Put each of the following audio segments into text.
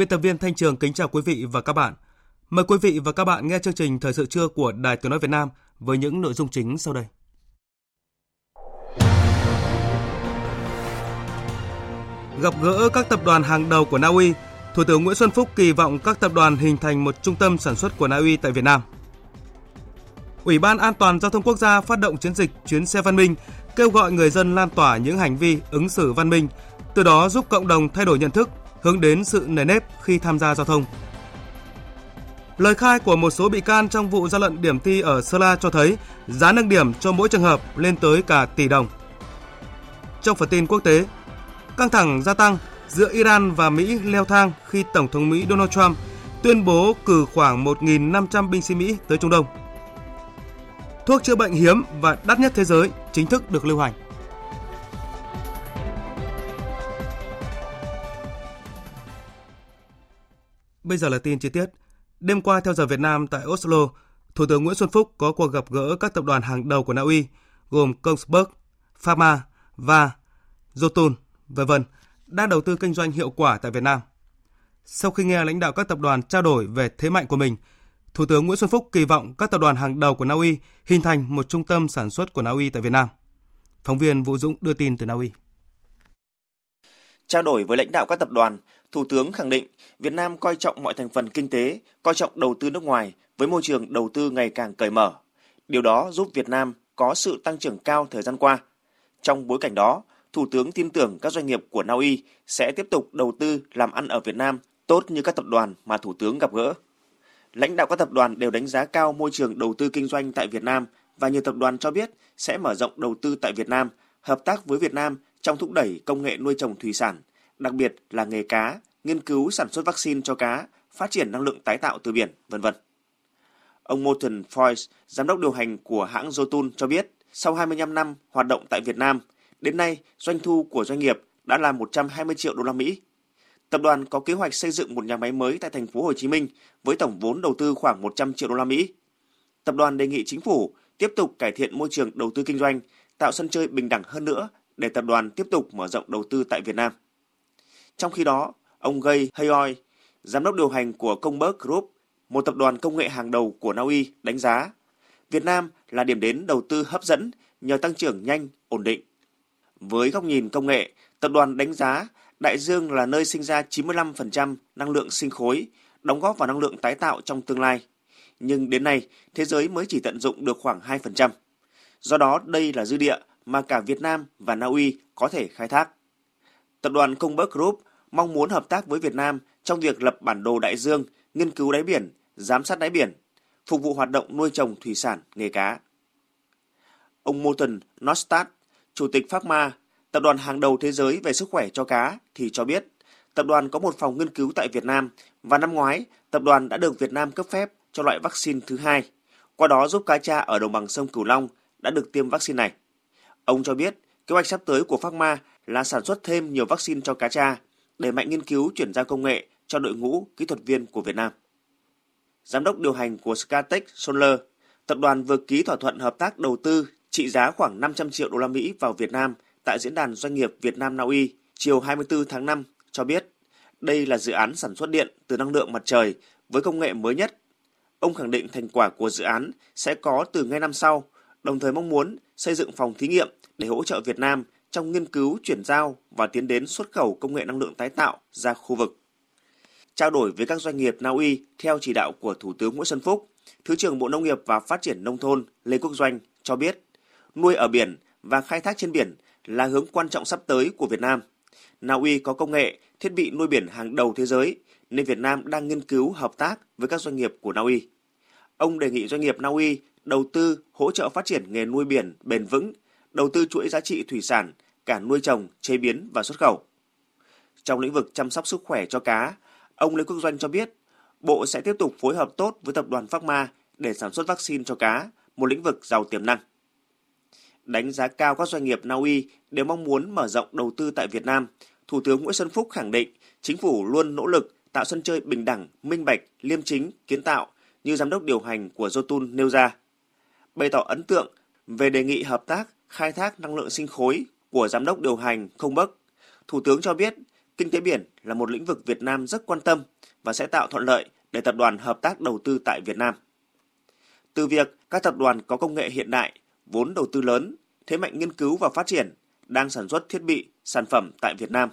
Biên tập viên Thanh Trường kính chào quý vị và các bạn. Mời quý vị và các bạn nghe chương trình Thời sự trưa của Đài Tiếng Nói Việt Nam với những nội dung chính sau đây. Gặp gỡ các tập đoàn hàng đầu của Na Uy, Thủ tướng Nguyễn Xuân Phúc kỳ vọng các tập đoàn hình thành một trung tâm sản xuất của Na Uy tại Việt Nam. Ủy ban An toàn Giao thông Quốc gia phát động chiến dịch chuyến xe văn minh, kêu gọi người dân lan tỏa những hành vi ứng xử văn minh, từ đó giúp cộng đồng thay đổi nhận thức, hướng đến sự nề nếp khi tham gia giao thông. Lời khai của một số bị can trong vụ gian lận điểm thi ở Sơn La cho thấy giá nâng điểm cho mỗi trường hợp lên tới cả tỷ đồng. Trong phần tin quốc tế, căng thẳng gia tăng giữa Iran và Mỹ leo thang khi Tổng thống Mỹ Donald Trump tuyên bố cử khoảng 1.500 binh sĩ Mỹ tới Trung Đông. Thuốc chữa bệnh hiếm và đắt nhất thế giới chính thức được lưu hành. Bây giờ là tin chi tiết. Đêm qua theo giờ Việt Nam tại Oslo, Thủ tướng Nguyễn Xuân Phúc có cuộc gặp gỡ các tập đoàn hàng đầu của Na Uy gồm Kongsberg, Pharma và Jotun, v.v. đang đầu tư kinh doanh hiệu quả tại Việt Nam. Sau khi nghe lãnh đạo các tập đoàn trao đổi về thế mạnh của mình, Thủ tướng Nguyễn Xuân Phúc kỳ vọng các tập đoàn hàng đầu của Na Uy hình thành một trung tâm sản xuất của Na Uy tại Việt Nam. Phóng viên Vũ Dũng đưa tin từ Na Uy. Trao đổi với lãnh đạo các tập đoàn, Thủ tướng khẳng định Việt Nam coi trọng mọi thành phần kinh tế, coi trọng đầu tư nước ngoài với môi trường đầu tư ngày càng cởi mở. Điều đó giúp Việt Nam có sự tăng trưởng cao thời gian qua. Trong bối cảnh đó, Thủ tướng tin tưởng các doanh nghiệp của Na Uy sẽ tiếp tục đầu tư làm ăn ở Việt Nam tốt như các tập đoàn mà Thủ tướng gặp gỡ. Lãnh đạo các tập đoàn đều đánh giá cao môi trường đầu tư kinh doanh tại Việt Nam và nhiều tập đoàn cho biết sẽ mở rộng đầu tư tại Việt Nam, hợp tác với Việt Nam trong thúc đẩy công nghệ nuôi trồng thủy sản, đặc biệt là nghề cá, nghiên cứu sản xuất vaccine cho cá, phát triển năng lượng tái tạo từ biển, vân vân. Ông Morton Foyce, giám đốc điều hành của hãng Jotun cho biết, sau 25 năm hoạt động tại Việt Nam, đến nay doanh thu của doanh nghiệp đã là 120 triệu đô la Mỹ. Tập đoàn có kế hoạch xây dựng một nhà máy mới tại thành phố Hồ Chí Minh với tổng vốn đầu tư khoảng 100 triệu đô la Mỹ. Tập đoàn đề nghị chính phủ tiếp tục cải thiện môi trường đầu tư kinh doanh, tạo sân chơi bình đẳng hơn nữa để tập đoàn tiếp tục mở rộng đầu tư tại Việt Nam. Trong khi đó, ông Gay Hayoy, giám đốc điều hành của Công Group, một tập đoàn công nghệ hàng đầu của Na Uy, đánh giá Việt Nam là điểm đến đầu tư hấp dẫn nhờ tăng trưởng nhanh, ổn định. Với góc nhìn công nghệ, tập đoàn đánh giá Đại Dương là nơi sinh ra 95% năng lượng sinh khối, đóng góp vào năng lượng tái tạo trong tương lai. Nhưng đến nay, thế giới mới chỉ tận dụng được khoảng 2%. Do đó, đây là dư địa mà cả Việt Nam và Na Uy có thể khai thác. Tập đoàn Công Group mong muốn hợp tác với Việt Nam trong việc lập bản đồ đại dương, nghiên cứu đáy biển, giám sát đáy biển, phục vụ hoạt động nuôi trồng thủy sản, nghề cá. Ông Morton Nostad, Chủ tịch Pharma, tập đoàn hàng đầu thế giới về sức khỏe cho cá thì cho biết, tập đoàn có một phòng nghiên cứu tại Việt Nam và năm ngoái, tập đoàn đã được Việt Nam cấp phép cho loại vaccine thứ hai, qua đó giúp cá cha ở đồng bằng sông Cửu Long đã được tiêm vaccine này. Ông cho biết, kế hoạch sắp tới của Pharma là sản xuất thêm nhiều vaccine cho cá cha đẩy mạnh nghiên cứu chuyển giao công nghệ cho đội ngũ kỹ thuật viên của Việt Nam. Giám đốc điều hành của Skatech Solar, tập đoàn vừa ký thỏa thuận hợp tác đầu tư trị giá khoảng 500 triệu đô la Mỹ vào Việt Nam tại diễn đàn doanh nghiệp Việt Nam Na Uy chiều 24 tháng 5 cho biết đây là dự án sản xuất điện từ năng lượng mặt trời với công nghệ mới nhất. Ông khẳng định thành quả của dự án sẽ có từ ngay năm sau, đồng thời mong muốn xây dựng phòng thí nghiệm để hỗ trợ Việt Nam trong nghiên cứu chuyển giao và tiến đến xuất khẩu công nghệ năng lượng tái tạo ra khu vực. Trao đổi với các doanh nghiệp Na Uy theo chỉ đạo của Thủ tướng Nguyễn Xuân Phúc, Thứ trưởng Bộ Nông nghiệp và Phát triển Nông thôn Lê Quốc Doanh cho biết, nuôi ở biển và khai thác trên biển là hướng quan trọng sắp tới của Việt Nam. Na Uy có công nghệ, thiết bị nuôi biển hàng đầu thế giới, nên Việt Nam đang nghiên cứu hợp tác với các doanh nghiệp của Na Uy. Ông đề nghị doanh nghiệp Na Uy đầu tư hỗ trợ phát triển nghề nuôi biển bền vững, đầu tư chuỗi giá trị thủy sản, cả nuôi trồng, chế biến và xuất khẩu. Trong lĩnh vực chăm sóc sức khỏe cho cá, ông Lê Quốc Doanh cho biết, Bộ sẽ tiếp tục phối hợp tốt với tập đoàn Pharma để sản xuất vaccine cho cá, một lĩnh vực giàu tiềm năng. Đánh giá cao các doanh nghiệp Na Uy đều mong muốn mở rộng đầu tư tại Việt Nam, Thủ tướng Nguyễn Xuân Phúc khẳng định chính phủ luôn nỗ lực tạo sân chơi bình đẳng, minh bạch, liêm chính, kiến tạo như giám đốc điều hành của Jotun nêu ra. Bày tỏ ấn tượng về đề nghị hợp tác khai thác năng lượng sinh khối của giám đốc điều hành Không Bắc, Thủ tướng cho biết kinh tế biển là một lĩnh vực Việt Nam rất quan tâm và sẽ tạo thuận lợi để tập đoàn hợp tác đầu tư tại Việt Nam. Từ việc các tập đoàn có công nghệ hiện đại, vốn đầu tư lớn, thế mạnh nghiên cứu và phát triển, đang sản xuất thiết bị, sản phẩm tại Việt Nam,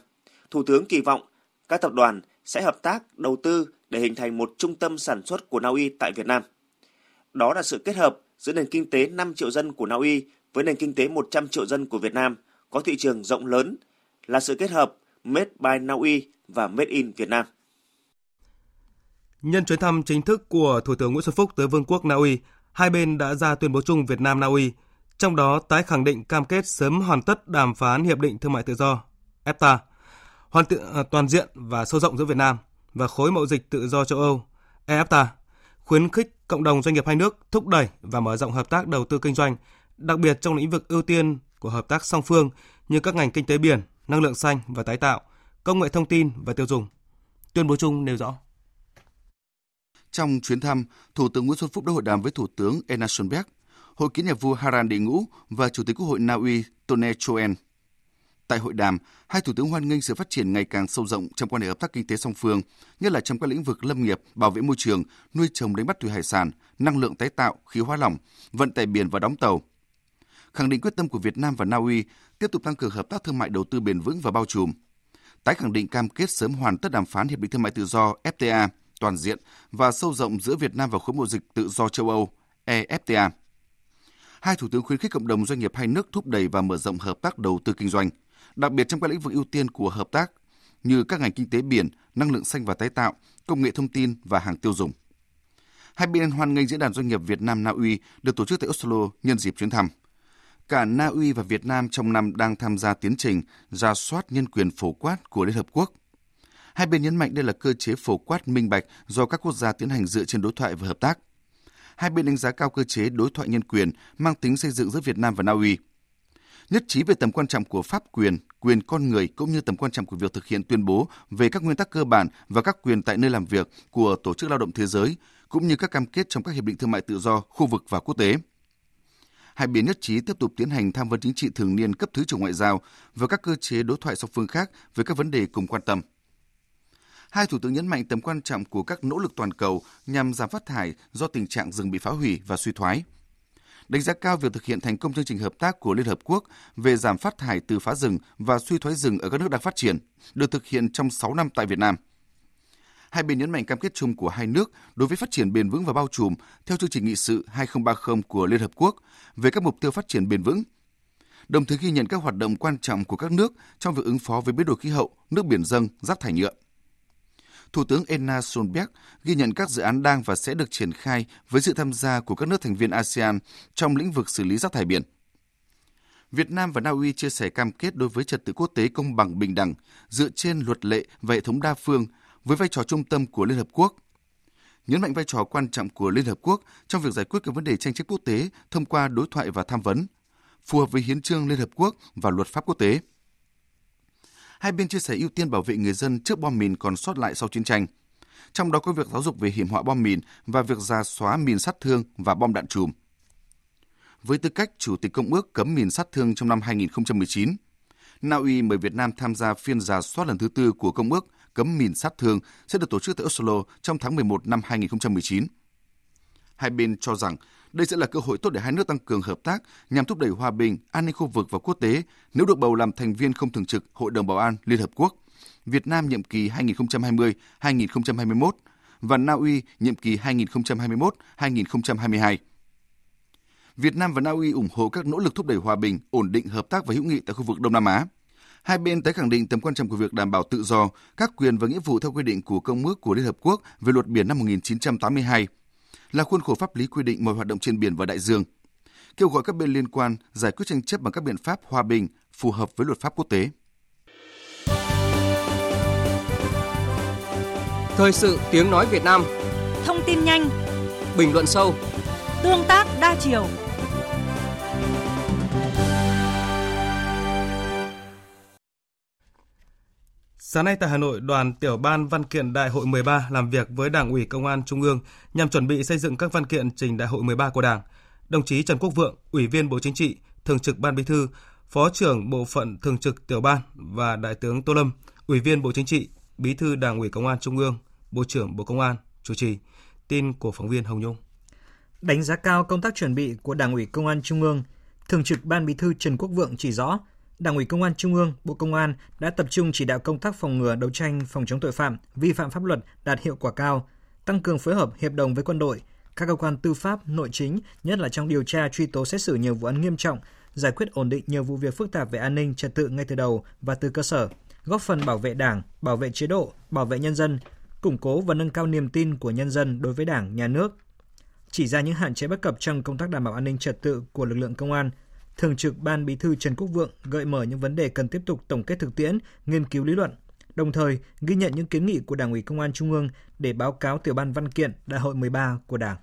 Thủ tướng kỳ vọng các tập đoàn sẽ hợp tác đầu tư để hình thành một trung tâm sản xuất của Na Uy tại Việt Nam. Đó là sự kết hợp giữa nền kinh tế 5 triệu dân của Na Uy với nền kinh tế 100 triệu dân của Việt Nam có thị trường rộng lớn, là sự kết hợp Made by Na Uy và Made in Việt Nam. Nhân chuyến thăm chính thức của Thủ tướng Nguyễn Xuân Phúc tới Vương quốc Na Uy, hai bên đã ra tuyên bố chung Việt Nam Na Uy, trong đó tái khẳng định cam kết sớm hoàn tất đàm phán hiệp định thương mại tự do EFTA, hoàn thiện à, toàn diện và sâu rộng giữa Việt Nam và khối mậu dịch tự do châu Âu EFTA, khuyến khích cộng đồng doanh nghiệp hai nước thúc đẩy và mở rộng hợp tác đầu tư kinh doanh, đặc biệt trong lĩnh vực ưu tiên của hợp tác song phương như các ngành kinh tế biển, năng lượng xanh và tái tạo, công nghệ thông tin và tiêu dùng. Tuyên bố chung nêu rõ. Trong chuyến thăm, Thủ tướng Nguyễn Xuân Phúc đã hội đàm với Thủ tướng Erna Sundberg, Hội kiến nhà vua Harald đệ ngũ và Chủ tịch Quốc hội Na Uy Tone Choen. Tại hội đàm, hai thủ tướng hoan nghênh sự phát triển ngày càng sâu rộng trong quan hệ hợp tác kinh tế song phương, nhất là trong các lĩnh vực lâm nghiệp, bảo vệ môi trường, nuôi trồng đánh bắt thủy hải sản, năng lượng tái tạo, khí hóa lỏng, vận tải biển và đóng tàu. Khẳng định quyết tâm của Việt Nam và Na Uy tiếp tục tăng cường hợp tác thương mại đầu tư bền vững và bao trùm. Tái khẳng định cam kết sớm hoàn tất đàm phán hiệp định thương mại tự do FTA toàn diện và sâu rộng giữa Việt Nam và khối mậu dịch tự do châu Âu EFTA. Hai thủ tướng khuyến khích cộng đồng doanh nghiệp hai nước thúc đẩy và mở rộng hợp tác đầu tư kinh doanh – đặc biệt trong các lĩnh vực ưu tiên của hợp tác như các ngành kinh tế biển, năng lượng xanh và tái tạo, công nghệ thông tin và hàng tiêu dùng. Hai bên hoan nghênh diễn đàn doanh nghiệp Việt Nam Na Uy được tổ chức tại Oslo nhân dịp chuyến thăm. Cả Na Uy và Việt Nam trong năm đang tham gia tiến trình ra soát nhân quyền phổ quát của Liên Hợp Quốc. Hai bên nhấn mạnh đây là cơ chế phổ quát minh bạch do các quốc gia tiến hành dựa trên đối thoại và hợp tác. Hai bên đánh giá cao cơ chế đối thoại nhân quyền mang tính xây dựng giữa Việt Nam và Na Uy – nhất trí về tầm quan trọng của pháp quyền, quyền con người cũng như tầm quan trọng của việc thực hiện tuyên bố về các nguyên tắc cơ bản và các quyền tại nơi làm việc của Tổ chức Lao động Thế giới, cũng như các cam kết trong các hiệp định thương mại tự do khu vực và quốc tế. Hai bên nhất trí tiếp tục tiến hành tham vấn chính trị thường niên cấp thứ trưởng ngoại giao và các cơ chế đối thoại song phương khác về các vấn đề cùng quan tâm. Hai thủ tướng nhấn mạnh tầm quan trọng của các nỗ lực toàn cầu nhằm giảm phát thải do tình trạng rừng bị phá hủy và suy thoái – đánh giá cao việc thực hiện thành công chương trình hợp tác của Liên Hợp Quốc về giảm phát thải từ phá rừng và suy thoái rừng ở các nước đang phát triển, được thực hiện trong 6 năm tại Việt Nam. Hai bên nhấn mạnh cam kết chung của hai nước đối với phát triển bền vững và bao trùm theo chương trình nghị sự 2030 của Liên Hợp Quốc về các mục tiêu phát triển bền vững, đồng thời ghi nhận các hoạt động quan trọng của các nước trong việc ứng phó với biến đổi khí hậu, nước biển dâng, rác thải nhựa. Thủ tướng Enna Solberg ghi nhận các dự án đang và sẽ được triển khai với sự tham gia của các nước thành viên ASEAN trong lĩnh vực xử lý rác thải biển. Việt Nam và Na Uy chia sẻ cam kết đối với trật tự quốc tế công bằng bình đẳng dựa trên luật lệ và hệ thống đa phương với vai trò trung tâm của Liên Hợp Quốc. Nhấn mạnh vai trò quan trọng của Liên Hợp Quốc trong việc giải quyết các vấn đề tranh chấp quốc tế thông qua đối thoại và tham vấn, phù hợp với hiến trương Liên Hợp Quốc và luật pháp quốc tế hai bên chia sẻ ưu tiên bảo vệ người dân trước bom mìn còn sót lại sau chiến tranh. Trong đó có việc giáo dục về hiểm họa bom mìn và việc ra xóa mìn sát thương và bom đạn chùm. Với tư cách Chủ tịch Công ước cấm mìn sát thương trong năm 2019, Na Uy mời Việt Nam tham gia phiên giả soát lần thứ tư của Công ước cấm mìn sát thương sẽ được tổ chức tại Oslo trong tháng 11 năm 2019. Hai bên cho rằng đây sẽ là cơ hội tốt để hai nước tăng cường hợp tác nhằm thúc đẩy hòa bình, an ninh khu vực và quốc tế nếu được bầu làm thành viên không thường trực Hội đồng Bảo an Liên Hợp Quốc. Việt Nam nhiệm kỳ 2020-2021 và Na Uy nhiệm kỳ 2021-2022. Việt Nam và Na Uy ủng hộ các nỗ lực thúc đẩy hòa bình, ổn định, hợp tác và hữu nghị tại khu vực Đông Nam Á. Hai bên tái khẳng định tầm quan trọng của việc đảm bảo tự do, các quyền và nghĩa vụ theo quy định của Công ước của Liên Hợp Quốc về luật biển năm 1982, là khuôn khổ pháp lý quy định mọi hoạt động trên biển và đại dương. Kêu gọi các bên liên quan giải quyết tranh chấp bằng các biện pháp hòa bình, phù hợp với luật pháp quốc tế. Thời sự tiếng nói Việt Nam Thông tin nhanh Bình luận sâu Tương tác đa chiều Sáng nay tại Hà Nội, đoàn tiểu ban văn kiện Đại hội 13 làm việc với Đảng ủy Công an Trung ương nhằm chuẩn bị xây dựng các văn kiện trình Đại hội 13 của Đảng. Đồng chí Trần Quốc Vượng, Ủy viên Bộ Chính trị, Thường trực Ban Bí thư, Phó trưởng Bộ phận Thường trực Tiểu ban và Đại tướng Tô Lâm, Ủy viên Bộ Chính trị, Bí thư Đảng ủy Công an Trung ương, Bộ trưởng Bộ Công an chủ trì. Tin của phóng viên Hồng Nhung. Đánh giá cao công tác chuẩn bị của Đảng ủy Công an Trung ương, Thường trực Ban Bí thư Trần Quốc Vượng chỉ rõ, Đảng ủy Công an Trung ương, Bộ Công an đã tập trung chỉ đạo công tác phòng ngừa đấu tranh phòng chống tội phạm, vi phạm pháp luật đạt hiệu quả cao, tăng cường phối hợp hiệp đồng với quân đội, các cơ quan tư pháp, nội chính, nhất là trong điều tra truy tố xét xử nhiều vụ án nghiêm trọng, giải quyết ổn định nhiều vụ việc phức tạp về an ninh trật tự ngay từ đầu và từ cơ sở, góp phần bảo vệ Đảng, bảo vệ chế độ, bảo vệ nhân dân, củng cố và nâng cao niềm tin của nhân dân đối với Đảng, nhà nước. Chỉ ra những hạn chế bất cập trong công tác đảm bảo an ninh trật tự của lực lượng công an, Thường trực Ban Bí thư Trần Quốc Vượng gợi mở những vấn đề cần tiếp tục tổng kết thực tiễn, nghiên cứu lý luận, đồng thời ghi nhận những kiến nghị của Đảng ủy Công an Trung ương để báo cáo tiểu ban văn kiện Đại hội 13 của Đảng.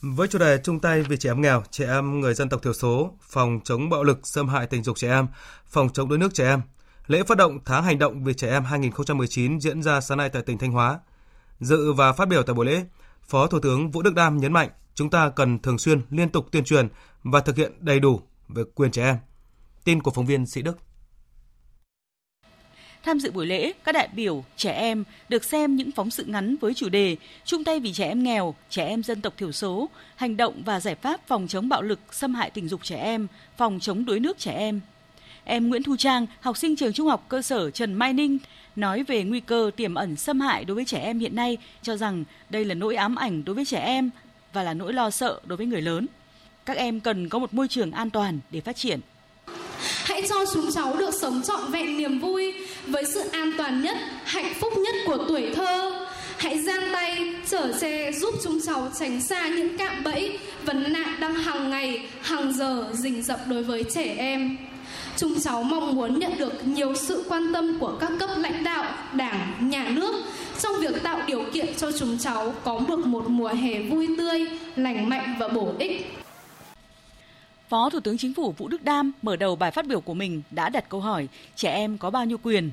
Với chủ đề chung tay vì trẻ em nghèo, trẻ em người dân tộc thiểu số, phòng chống bạo lực xâm hại tình dục trẻ em, phòng chống đuối nước trẻ em, lễ phát động tháng hành động vì trẻ em 2019 diễn ra sáng nay tại tỉnh Thanh Hóa. Dự và phát biểu tại buổi lễ, Phó Thủ tướng Vũ Đức Đam nhấn mạnh chúng ta cần thường xuyên liên tục tuyên truyền và thực hiện đầy đủ về quyền trẻ em. Tin của phóng viên Sĩ Đức. Tham dự buổi lễ, các đại biểu trẻ em được xem những phóng sự ngắn với chủ đề chung tay vì trẻ em nghèo, trẻ em dân tộc thiểu số, hành động và giải pháp phòng chống bạo lực, xâm hại tình dục trẻ em, phòng chống đuối nước trẻ em. Em Nguyễn Thu Trang, học sinh trường trung học cơ sở Trần Mai Ninh, nói về nguy cơ tiềm ẩn xâm hại đối với trẻ em hiện nay, cho rằng đây là nỗi ám ảnh đối với trẻ em và là nỗi lo sợ đối với người lớn. Các em cần có một môi trường an toàn để phát triển. Hãy cho chúng cháu được sống trọn vẹn niềm vui với sự an toàn nhất, hạnh phúc nhất của tuổi thơ. Hãy giang tay, trở che giúp chúng cháu tránh xa những cạm bẫy, vấn nạn đang hàng ngày, hàng giờ rình rập đối với trẻ em. Chúng cháu mong muốn nhận được nhiều sự quan tâm của các cấp lãnh đạo, đảng, nhà nước trong việc tạo điều kiện cho chúng cháu có được một mùa hè vui tươi, lành mạnh và bổ ích. Phó Thủ tướng Chính phủ Vũ Đức Đam mở đầu bài phát biểu của mình đã đặt câu hỏi trẻ em có bao nhiêu quyền.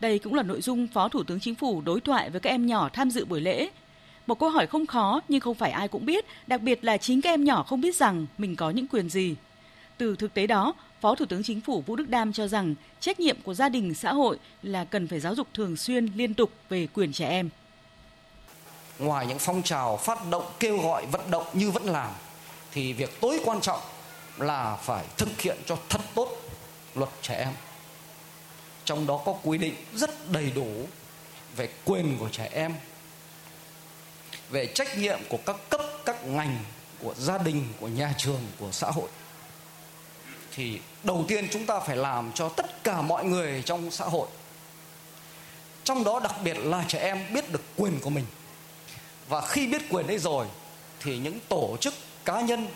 Đây cũng là nội dung Phó Thủ tướng Chính phủ đối thoại với các em nhỏ tham dự buổi lễ. Một câu hỏi không khó nhưng không phải ai cũng biết, đặc biệt là chính các em nhỏ không biết rằng mình có những quyền gì. Từ thực tế đó, Phó Thủ tướng Chính phủ Vũ Đức Đam cho rằng trách nhiệm của gia đình xã hội là cần phải giáo dục thường xuyên liên tục về quyền trẻ em. Ngoài những phong trào phát động kêu gọi vận động như vẫn làm thì việc tối quan trọng là phải thực hiện cho thật tốt luật trẻ em. Trong đó có quy định rất đầy đủ về quyền của trẻ em, về trách nhiệm của các cấp, các ngành, của gia đình, của nhà trường, của xã hội. Thì đầu tiên chúng ta phải làm cho tất cả mọi người trong xã hội trong đó đặc biệt là trẻ em biết được quyền của mình và khi biết quyền ấy rồi thì những tổ chức cá nhân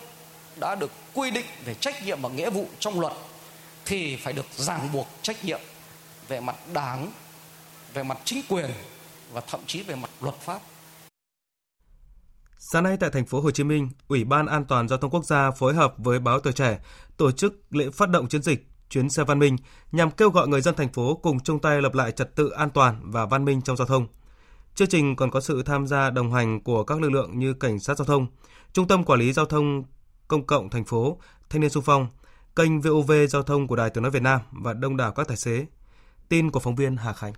đã được quy định về trách nhiệm và nghĩa vụ trong luật thì phải được ràng buộc trách nhiệm về mặt đảng, về mặt chính quyền và thậm chí về mặt luật pháp. Sáng nay tại thành phố Hồ Chí Minh, Ủy ban An toàn giao thông quốc gia phối hợp với báo Tuổi trẻ tổ chức lễ phát động chiến dịch chuyến xe văn minh nhằm kêu gọi người dân thành phố cùng chung tay lập lại trật tự an toàn và văn minh trong giao thông. Chương trình còn có sự tham gia đồng hành của các lực lượng như cảnh sát giao thông, Trung tâm quản lý giao thông công cộng thành phố, Thanh niên xung phong, kênh VOV Giao thông của Đài Tiếng nói Việt Nam và đông đảo các tài xế. Tin của phóng viên Hà Khánh.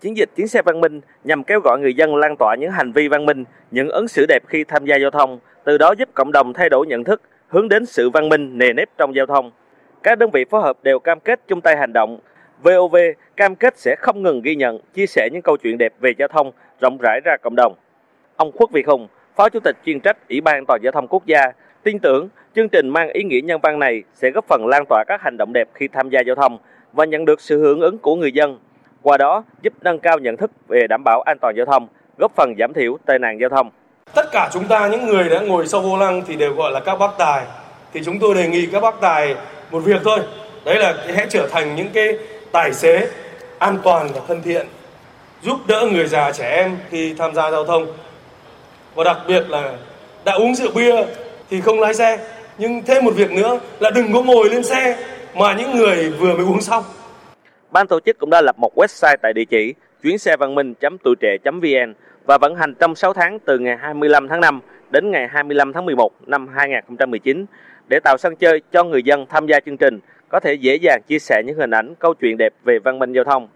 Chiến dịch chuyến xe văn minh nhằm kêu gọi người dân lan tỏa những hành vi văn minh, những ứng xử đẹp khi tham gia giao thông, từ đó giúp cộng đồng thay đổi nhận thức, hướng đến sự văn minh nề nếp trong giao thông. Các đơn vị phối hợp đều cam kết chung tay hành động. VOV cam kết sẽ không ngừng ghi nhận, chia sẻ những câu chuyện đẹp về giao thông rộng rãi ra cộng đồng. Ông Khuất Việt Hùng, Phó Chủ tịch chuyên trách Ủy ban an toàn giao thông quốc gia tin tưởng chương trình mang ý nghĩa nhân văn này sẽ góp phần lan tỏa các hành động đẹp khi tham gia giao thông và nhận được sự hưởng ứng của người dân. Qua đó giúp nâng cao nhận thức về đảm bảo an toàn giao thông, góp phần giảm thiểu tai nạn giao thông. Tất cả chúng ta những người đã ngồi sau vô lăng thì đều gọi là các bác tài. Thì chúng tôi đề nghị các bác tài một việc thôi. Đấy là hãy trở thành những cái tài xế an toàn và thân thiện giúp đỡ người già trẻ em khi tham gia giao thông và đặc biệt là đã uống rượu bia thì không lái xe. Nhưng thêm một việc nữa là đừng có ngồi lên xe mà những người vừa mới uống xong. Ban tổ chức cũng đã lập một website tại địa chỉ chuyến xe văn minh tuổi trẻ.vn và vận hành trong 6 tháng từ ngày 25 tháng 5 đến ngày 25 tháng 11 năm 2019 để tạo sân chơi cho người dân tham gia chương trình có thể dễ dàng chia sẻ những hình ảnh, câu chuyện đẹp về văn minh giao thông.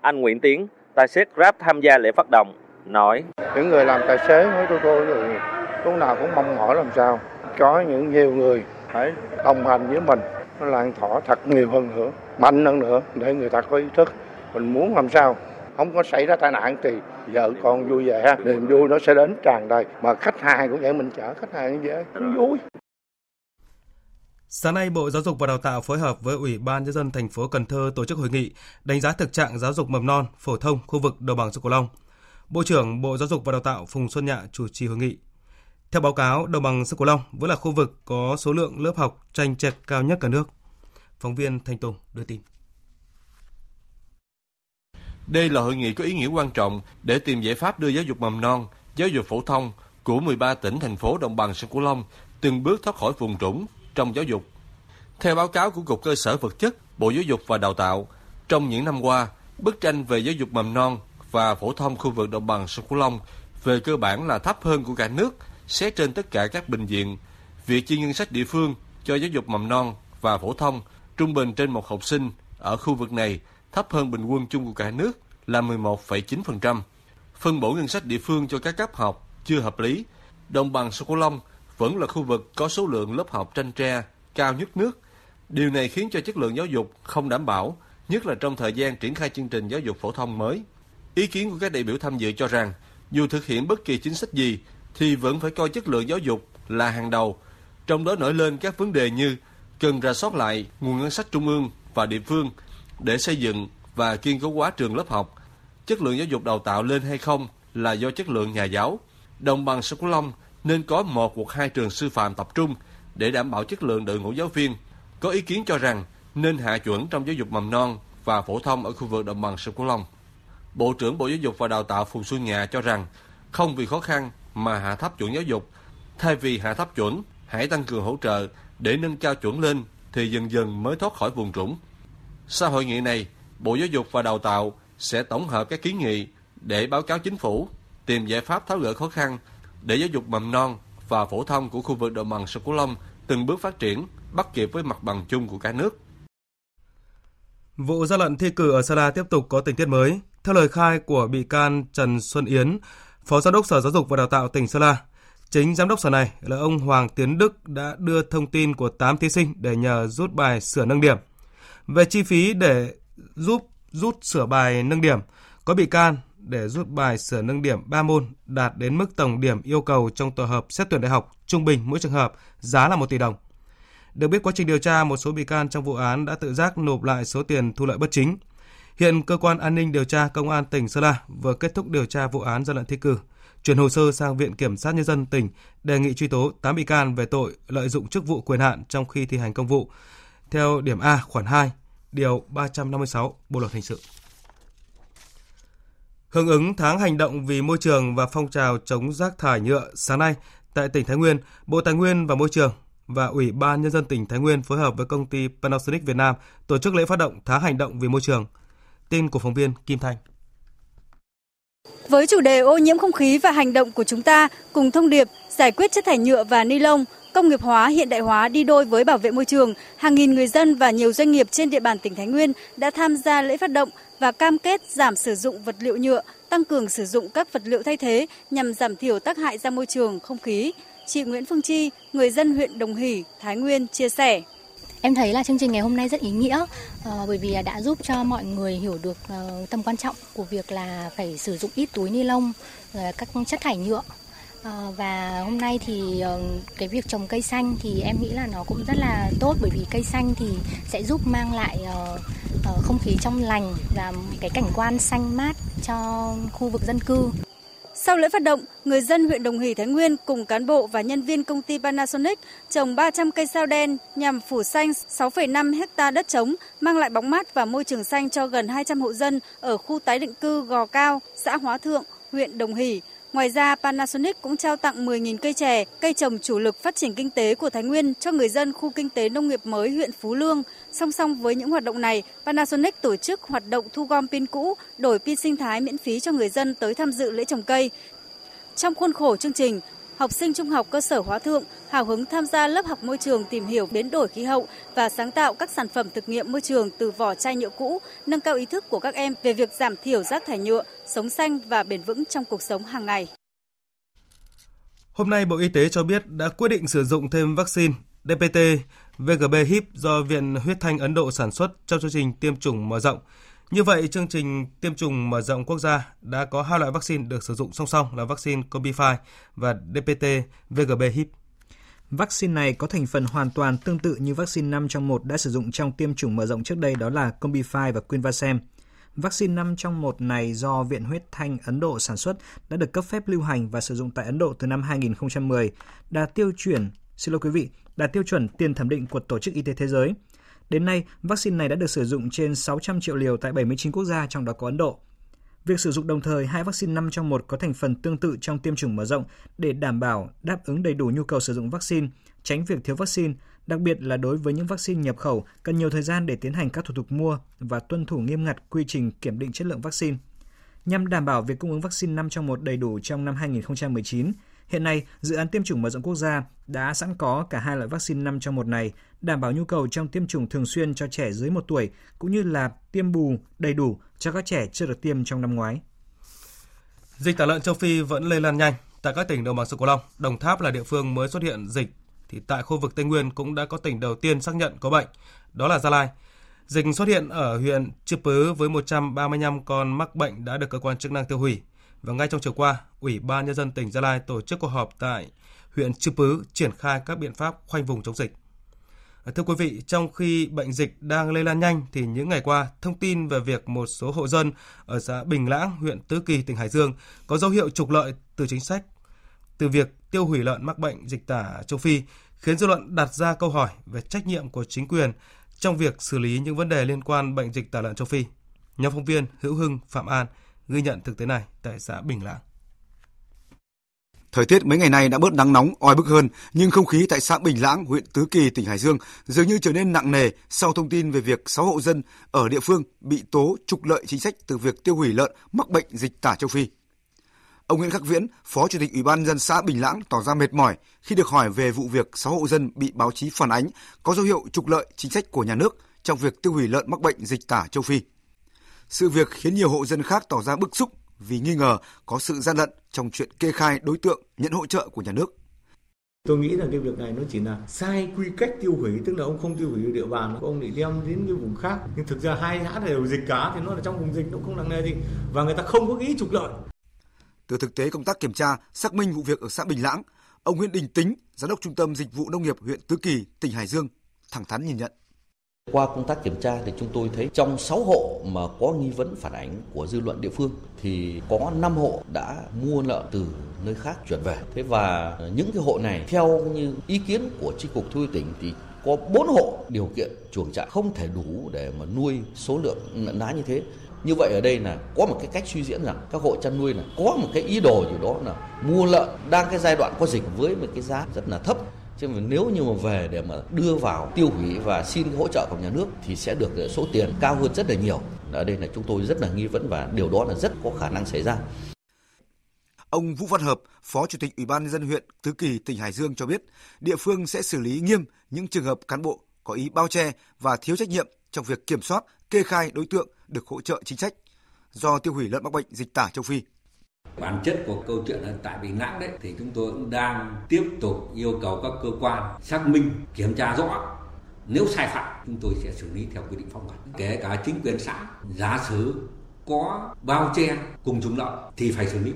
Anh Nguyễn Tiến, tài xế Grab tham gia lễ phát động, nói. Những người làm tài xế với tôi tôi thì lúc nào cũng mong mỏi làm sao. Có những nhiều người phải đồng hành với mình nó lan tỏa thật nhiều hơn nữa mạnh hơn nữa để người ta có ý thức mình muốn làm sao. Không có xảy ra tai nạn thì vợ con vui vẻ niềm vui nó sẽ đến tràn đầy. Mà khách hàng cũng vậy mình chở khách hàng như vậy cũng vui. Sáng nay, Bộ Giáo dục và Đào tạo phối hợp với Ủy ban nhân dân thành phố Cần Thơ tổ chức hội nghị đánh giá thực trạng giáo dục mầm non, phổ thông khu vực đồng bằng sông Cửu Long. Bộ trưởng Bộ Giáo dục và Đào tạo Phùng Xuân Nhạ chủ trì hội nghị. Theo báo cáo, đồng bằng sông Cửu Long vẫn là khu vực có số lượng lớp học tranh chệch cao nhất cả nước. Phóng viên Thanh Tùng đưa tin. Đây là hội nghị có ý nghĩa quan trọng để tìm giải pháp đưa giáo dục mầm non, giáo dục phổ thông của 13 tỉnh thành phố đồng bằng sông Cửu Long từng bước thoát khỏi vùng trũng trong giáo dục. Theo báo cáo của Cục Cơ sở Vật chất, Bộ Giáo dục và Đào tạo, trong những năm qua, bức tranh về giáo dục mầm non và phổ thông khu vực đồng bằng sông Cửu Long về cơ bản là thấp hơn của cả nước, xét trên tất cả các bệnh viện. Việc chi ngân sách địa phương cho giáo dục mầm non và phổ thông trung bình trên một học sinh ở khu vực này thấp hơn bình quân chung của cả nước là 11,9%. Phân bổ ngân sách địa phương cho các cấp học chưa hợp lý. Đồng bằng sông Cửu Long vẫn là khu vực có số lượng lớp học tranh tre cao nhất nước. Điều này khiến cho chất lượng giáo dục không đảm bảo, nhất là trong thời gian triển khai chương trình giáo dục phổ thông mới. Ý kiến của các đại biểu tham dự cho rằng, dù thực hiện bất kỳ chính sách gì thì vẫn phải coi chất lượng giáo dục là hàng đầu. Trong đó nổi lên các vấn đề như cần ra soát lại nguồn ngân sách trung ương và địa phương để xây dựng và kiên cố hóa trường lớp học. Chất lượng giáo dục đào tạo lên hay không là do chất lượng nhà giáo. Đồng bằng sông Cửu Long nên có một hoặc hai trường sư phạm tập trung để đảm bảo chất lượng đội ngũ giáo viên. Có ý kiến cho rằng nên hạ chuẩn trong giáo dục mầm non và phổ thông ở khu vực đồng bằng sông Cửu Long. Bộ trưởng Bộ Giáo dục và Đào tạo Phùng Xuân Nhạ cho rằng không vì khó khăn mà hạ thấp chuẩn giáo dục. Thay vì hạ thấp chuẩn, hãy tăng cường hỗ trợ để nâng cao chuẩn lên thì dần dần mới thoát khỏi vùng trũng. Sau hội nghị này, Bộ Giáo dục và Đào tạo sẽ tổng hợp các kiến nghị để báo cáo chính phủ, tìm giải pháp tháo gỡ khó khăn để giáo dục mầm non và phổ thông của khu vực đồng bằng sông Cửu Long từng bước phát triển, bắt kịp với mặt bằng chung của cả nước. Vụ gian lận thi cử ở Sala tiếp tục có tình tiết mới. Theo lời khai của bị can Trần Xuân Yến, Phó Giám đốc Sở Giáo dục và Đào tạo tỉnh Sơn La, chính giám đốc sở này là ông Hoàng Tiến Đức đã đưa thông tin của 8 thí sinh để nhờ rút bài sửa nâng điểm. Về chi phí để giúp rút sửa bài nâng điểm, có bị can để rút bài sửa nâng điểm 3 môn đạt đến mức tổng điểm yêu cầu trong tổ hợp xét tuyển đại học trung bình mỗi trường hợp giá là 1 tỷ đồng. Được biết quá trình điều tra, một số bị can trong vụ án đã tự giác nộp lại số tiền thu lợi bất chính. Hiện cơ quan an ninh điều tra công an tỉnh Sơn La vừa kết thúc điều tra vụ án gian lận thi cử, chuyển hồ sơ sang viện kiểm sát nhân dân tỉnh đề nghị truy tố 8 bị can về tội lợi dụng chức vụ quyền hạn trong khi thi hành công vụ theo điểm A khoản 2, điều 356 Bộ luật hình sự. Hưởng ứng tháng hành động vì môi trường và phong trào chống rác thải nhựa sáng nay tại tỉnh Thái Nguyên, Bộ Tài nguyên và Môi trường và Ủy ban Nhân dân tỉnh Thái Nguyên phối hợp với công ty Panasonic Việt Nam tổ chức lễ phát động tháng hành động vì môi trường. Tin của phóng viên Kim Thanh. Với chủ đề ô nhiễm không khí và hành động của chúng ta cùng thông điệp giải quyết chất thải nhựa và ni lông, công nghiệp hóa hiện đại hóa đi đôi với bảo vệ môi trường, hàng nghìn người dân và nhiều doanh nghiệp trên địa bàn tỉnh Thái Nguyên đã tham gia lễ phát động và cam kết giảm sử dụng vật liệu nhựa, tăng cường sử dụng các vật liệu thay thế nhằm giảm thiểu tác hại ra môi trường, không khí. Chị Nguyễn Phương Chi, người dân huyện Đồng Hỷ, Thái Nguyên chia sẻ. Em thấy là chương trình ngày hôm nay rất ý nghĩa uh, bởi vì đã giúp cho mọi người hiểu được uh, tầm quan trọng của việc là phải sử dụng ít túi ni lông, uh, các chất thải nhựa. Và hôm nay thì cái việc trồng cây xanh thì em nghĩ là nó cũng rất là tốt bởi vì cây xanh thì sẽ giúp mang lại không khí trong lành và cái cảnh quan xanh mát cho khu vực dân cư. Sau lễ phát động, người dân huyện Đồng Hỷ Thái Nguyên cùng cán bộ và nhân viên công ty Panasonic trồng 300 cây sao đen nhằm phủ xanh 6,5 hecta đất trống, mang lại bóng mát và môi trường xanh cho gần 200 hộ dân ở khu tái định cư Gò Cao, xã Hóa Thượng, huyện Đồng Hỷ. Ngoài ra, Panasonic cũng trao tặng 10.000 cây chè, cây trồng chủ lực phát triển kinh tế của Thái Nguyên cho người dân khu kinh tế nông nghiệp mới huyện Phú Lương. Song song với những hoạt động này, Panasonic tổ chức hoạt động thu gom pin cũ, đổi pin sinh thái miễn phí cho người dân tới tham dự lễ trồng cây. Trong khuôn khổ chương trình, học sinh trung học cơ sở Hóa Thượng hào hứng tham gia lớp học môi trường tìm hiểu biến đổi khí hậu và sáng tạo các sản phẩm thực nghiệm môi trường từ vỏ chai nhựa cũ, nâng cao ý thức của các em về việc giảm thiểu rác thải nhựa, sống xanh và bền vững trong cuộc sống hàng ngày. Hôm nay Bộ Y tế cho biết đã quyết định sử dụng thêm vaccine DPT VGB HIP do Viện Huyết Thanh Ấn Độ sản xuất trong chương trình tiêm chủng mở rộng. Như vậy, chương trình tiêm chủng mở rộng quốc gia đã có hai loại vaccine được sử dụng song song là vaccine Combify và DPT VGB HIP. Vaccine này có thành phần hoàn toàn tương tự như vaccine 5 trong 1 đã sử dụng trong tiêm chủng mở rộng trước đây đó là Combify và Quinvasem. Vaccine 5 trong 1 này do Viện Huyết Thanh Ấn Độ sản xuất đã được cấp phép lưu hành và sử dụng tại Ấn Độ từ năm 2010, đạt tiêu chuẩn, xin lỗi quý vị, đạt tiêu chuẩn tiền thẩm định của Tổ chức Y tế Thế giới. Đến nay, vaccine này đã được sử dụng trên 600 triệu liều tại 79 quốc gia trong đó có Ấn Độ. Việc sử dụng đồng thời hai vaccine 5 trong 1 có thành phần tương tự trong tiêm chủng mở rộng để đảm bảo đáp ứng đầy đủ nhu cầu sử dụng vaccine, tránh việc thiếu vaccine, đặc biệt là đối với những vaccine nhập khẩu cần nhiều thời gian để tiến hành các thủ tục mua và tuân thủ nghiêm ngặt quy trình kiểm định chất lượng vaccine. Nhằm đảm bảo việc cung ứng vaccine 5 trong 1 đầy đủ trong năm 2019, Hiện nay, dự án tiêm chủng mở rộng quốc gia đã sẵn có cả hai loại vaccine 5 trong một này, đảm bảo nhu cầu trong tiêm chủng thường xuyên cho trẻ dưới 1 tuổi, cũng như là tiêm bù đầy đủ cho các trẻ chưa được tiêm trong năm ngoái. Dịch tả lợn châu Phi vẫn lây lan nhanh. Tại các tỉnh đồng bằng sông Cửu Long, Đồng Tháp là địa phương mới xuất hiện dịch, thì tại khu vực Tây Nguyên cũng đã có tỉnh đầu tiên xác nhận có bệnh, đó là Gia Lai. Dịch xuất hiện ở huyện Chư Pứ với 135 con mắc bệnh đã được cơ quan chức năng tiêu hủy. Và ngay trong chiều qua, Ủy ban Nhân dân tỉnh Gia Lai tổ chức cuộc họp tại huyện Chư Pứ triển khai các biện pháp khoanh vùng chống dịch. À, thưa quý vị, trong khi bệnh dịch đang lây lan nhanh thì những ngày qua, thông tin về việc một số hộ dân ở xã Bình Lãng, huyện Tứ Kỳ, tỉnh Hải Dương có dấu hiệu trục lợi từ chính sách từ việc tiêu hủy lợn mắc bệnh dịch tả châu Phi khiến dư luận đặt ra câu hỏi về trách nhiệm của chính quyền trong việc xử lý những vấn đề liên quan bệnh dịch tả lợn châu Phi. Nhóm phóng viên Hữu Hưng, Phạm An ghi nhận thực tế này tại xã Bình Lãng. Thời tiết mấy ngày nay đã bớt nắng nóng, oi bức hơn, nhưng không khí tại xã Bình Lãng, huyện Tứ Kỳ, tỉnh Hải Dương dường như trở nên nặng nề sau thông tin về việc 6 hộ dân ở địa phương bị tố trục lợi chính sách từ việc tiêu hủy lợn mắc bệnh dịch tả châu Phi. Ông Nguyễn Khắc Viễn, Phó Chủ tịch Ủy ban dân xã Bình Lãng tỏ ra mệt mỏi khi được hỏi về vụ việc 6 hộ dân bị báo chí phản ánh có dấu hiệu trục lợi chính sách của nhà nước trong việc tiêu hủy lợn mắc bệnh dịch tả châu Phi. Sự việc khiến nhiều hộ dân khác tỏ ra bức xúc vì nghi ngờ có sự gian lận trong chuyện kê khai đối tượng nhận hỗ trợ của nhà nước. Tôi nghĩ là cái việc này nó chỉ là sai quy cách tiêu hủy, tức là ông không tiêu hủy địa bàn, ông lại đem đến cái vùng khác. Nhưng thực ra hai xã đều dịch cá thì nó là trong vùng dịch nó không nặng nề gì và người ta không có ý trục lợi. Từ thực tế công tác kiểm tra, xác minh vụ việc ở xã Bình Lãng, ông Nguyễn Đình Tính, giám đốc trung tâm dịch vụ nông nghiệp huyện Tứ Kỳ, tỉnh Hải Dương thẳng thắn nhìn nhận. Qua công tác kiểm tra thì chúng tôi thấy trong 6 hộ mà có nghi vấn phản ánh của dư luận địa phương thì có 5 hộ đã mua lợn từ nơi khác chuyển về. Thế và những cái hộ này, theo như ý kiến của chi cục thú y tỉnh thì có 4 hộ điều kiện chuồng trại không thể đủ để mà nuôi số lượng lợn nái như thế. Như vậy ở đây là có một cái cách suy diễn rằng các hộ chăn nuôi là có một cái ý đồ gì đó là mua lợn đang cái giai đoạn có dịch với một cái giá rất là thấp chứ mà nếu như mà về để mà đưa vào tiêu hủy và xin hỗ trợ của nhà nước thì sẽ được ờ, số tiền cao hơn rất là nhiều ở đây là chúng tôi rất là nghi vấn và điều đó là rất có khả năng xảy ra Ông Vũ Văn Hợp, Phó Chủ tịch Ủy ban nhân dân huyện Tứ Kỳ, tỉnh Hải Dương cho biết, địa phương sẽ xử lý nghiêm những trường hợp cán bộ có ý bao che và thiếu trách nhiệm trong việc kiểm soát, kê khai đối tượng được hỗ trợ chính sách do tiêu hủy lợn mắc bệnh dịch tả châu Phi. Bản chất của câu chuyện là tại Bình Lãng đấy thì chúng tôi cũng đang tiếp tục yêu cầu các cơ quan xác minh, kiểm tra rõ. Nếu sai phạm, chúng tôi sẽ xử lý theo quy định pháp luật. Kể cả chính quyền xã, giả sử có bao che cùng chúng lợi thì phải xử lý.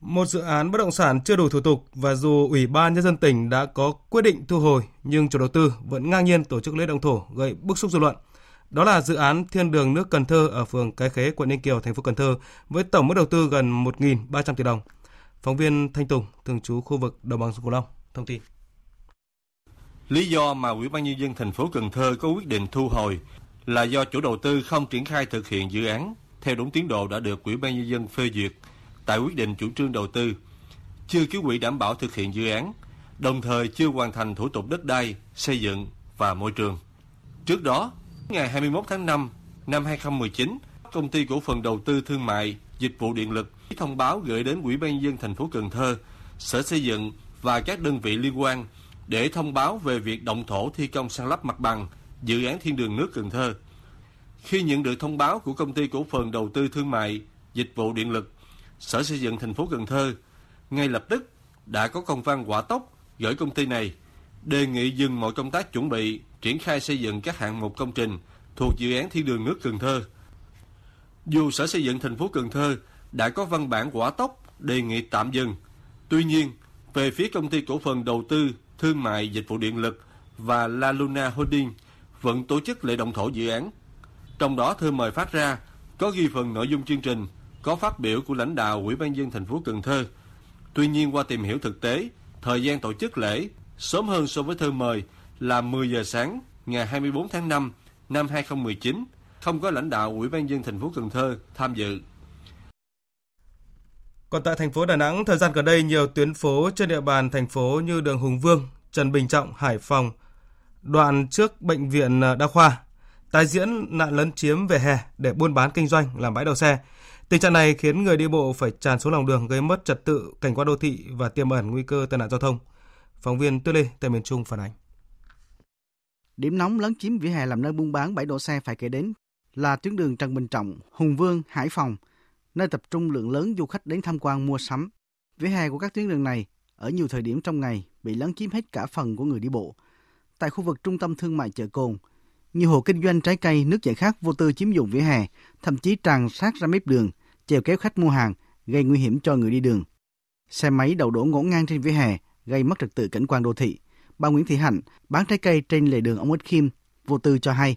Một dự án bất động sản chưa đủ thủ tục và dù Ủy ban Nhân dân tỉnh đã có quyết định thu hồi nhưng chủ đầu tư vẫn ngang nhiên tổ chức lễ động thổ gây bức xúc dư luận. Đó là dự án Thiên đường nước Cần Thơ ở phường Cái Khế, quận Ninh Kiều, thành phố Cần Thơ với tổng mức đầu tư gần 1.300 tỷ đồng. Phóng viên Thanh Tùng, thường trú khu vực đồng bằng sông Cửu Long, thông tin. Lý do mà Ủy ban nhân dân thành phố Cần Thơ có quyết định thu hồi là do chủ đầu tư không triển khai thực hiện dự án theo đúng tiến độ đã được Ủy ban nhân dân phê duyệt tại quyết định chủ trương đầu tư, chưa ký quỹ đảm bảo thực hiện dự án, đồng thời chưa hoàn thành thủ tục đất đai, xây dựng và môi trường. Trước đó, ngày 21 tháng 5 năm 2019, công ty cổ phần đầu tư thương mại dịch vụ điện lực thông báo gửi đến Ủy ban dân thành phố Cần Thơ, Sở Xây dựng và các đơn vị liên quan để thông báo về việc động thổ thi công san lấp mặt bằng dự án Thiên đường nước Cần Thơ. Khi nhận được thông báo của công ty cổ phần đầu tư thương mại dịch vụ điện lực Sở Xây dựng thành phố Cần Thơ ngay lập tức đã có công văn quả tốc gửi công ty này đề nghị dừng mọi công tác chuẩn bị triển khai xây dựng các hạng mục công trình thuộc dự án Thiên đường nước Cần Thơ. Dù Sở Xây dựng thành phố Cần Thơ đã có văn bản quả tốc đề nghị tạm dừng, tuy nhiên về phía công ty cổ phần đầu tư thương mại dịch vụ điện lực và La Luna Holding vẫn tổ chức lễ động thổ dự án. Trong đó thư mời phát ra có ghi phần nội dung chương trình có phát biểu của lãnh đạo Ủy ban dân thành phố Cần Thơ. Tuy nhiên qua tìm hiểu thực tế, thời gian tổ chức lễ sớm hơn so với thư mời là 10 giờ sáng ngày 24 tháng 5 năm 2019, không có lãnh đạo Ủy ban dân thành phố Cần Thơ tham dự. Còn tại thành phố Đà Nẵng, thời gian gần đây nhiều tuyến phố trên địa bàn thành phố như đường Hùng Vương, Trần Bình Trọng, Hải Phòng, đoạn trước bệnh viện ờ, đa khoa, tái diễn nạn lấn chiếm về hè để buôn bán kinh doanh làm bãi đậu xe. Tình trạng này khiến người đi bộ phải tràn xuống lòng đường gây mất trật tự cảnh quan đô thị và tiềm ẩn nguy cơ tai nạn giao thông. Phóng viên Tuyết Lê tại miền Trung phản ánh. Điểm nóng lấn chiếm vỉa hè làm nơi buôn bán bãi đỗ xe phải kể đến là tuyến đường Trần Bình Trọng, Hùng Vương, Hải Phòng, nơi tập trung lượng lớn du khách đến tham quan mua sắm. Vỉa hè của các tuyến đường này ở nhiều thời điểm trong ngày bị lấn chiếm hết cả phần của người đi bộ. Tại khu vực trung tâm thương mại chợ Cồn, nhiều hộ kinh doanh trái cây, nước giải khát vô tư chiếm dụng vỉa hè, thậm chí tràn sát ra mép đường, chèo kéo khách mua hàng, gây nguy hiểm cho người đi đường. Xe máy đậu đổ ngổn ngang trên vỉa hè, gây mất trật tự cảnh quan đô thị. Bà Nguyễn Thị Hạnh bán trái cây trên lề đường ông Ích Kim, vô tư cho hay.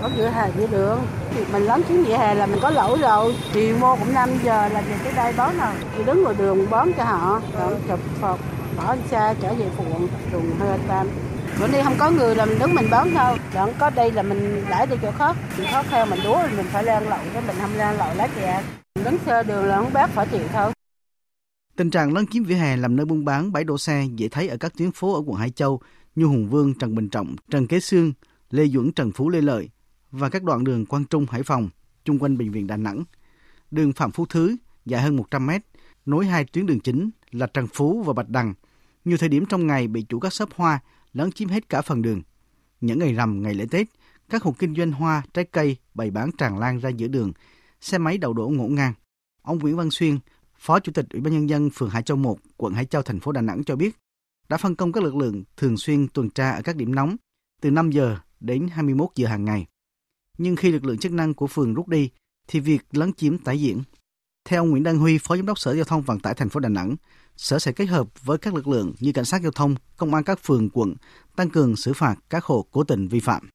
Có vỉa hè vỉa đường, thì mình lấn chiếm vỉa hè là mình có lỗi rồi. Thì mua cũng 5 giờ là về tới đây bón nào, thì đứng ngoài đường bón cho họ, rồi chụp phật, bỏ xe trở về phường, đường hơi tam. Bữa nay không có người là mình đứng mình bón thôi, đoạn có đây là mình đãi đi chỗ khác. Mình khó kheo mình đúa mình phải lên lậu, chứ mình không lên lậu lá chè. Đứng xe đường là không bác phải chịu thôi. Tình trạng lấn chiếm vỉa hè làm nơi buôn bán bãi đỗ xe dễ thấy ở các tuyến phố ở quận Hải Châu như Hùng Vương, Trần Bình Trọng, Trần Kế Sương, Lê Duẩn, Trần Phú, Lê Lợi và các đoạn đường Quang Trung, Hải Phòng, chung quanh bệnh viện Đà Nẵng. Đường Phạm Phú Thứ dài hơn 100 mét, nối hai tuyến đường chính là Trần Phú và Bạch Đằng. Nhiều thời điểm trong ngày bị chủ các shop hoa lấn chiếm hết cả phần đường. Những ngày rằm, ngày lễ Tết, các hộ kinh doanh hoa, trái cây bày bán tràn lan ra giữa đường, xe máy đậu đổ ngổn ngang. Ông Nguyễn Văn Xuyên, Phó Chủ tịch Ủy ban nhân dân phường Hải Châu 1, quận Hải Châu, thành phố Đà Nẵng cho biết, đã phân công các lực lượng thường xuyên tuần tra ở các điểm nóng từ 5 giờ đến 21 giờ hàng ngày. Nhưng khi lực lượng chức năng của phường rút đi thì việc lấn chiếm tái diễn. Theo ông Nguyễn Đăng Huy, Phó Giám đốc Sở Giao thông Vận tải thành phố Đà Nẵng, Sở sẽ kết hợp với các lực lượng như cảnh sát giao thông, công an các phường, quận tăng cường xử phạt các hộ cố tình vi phạm.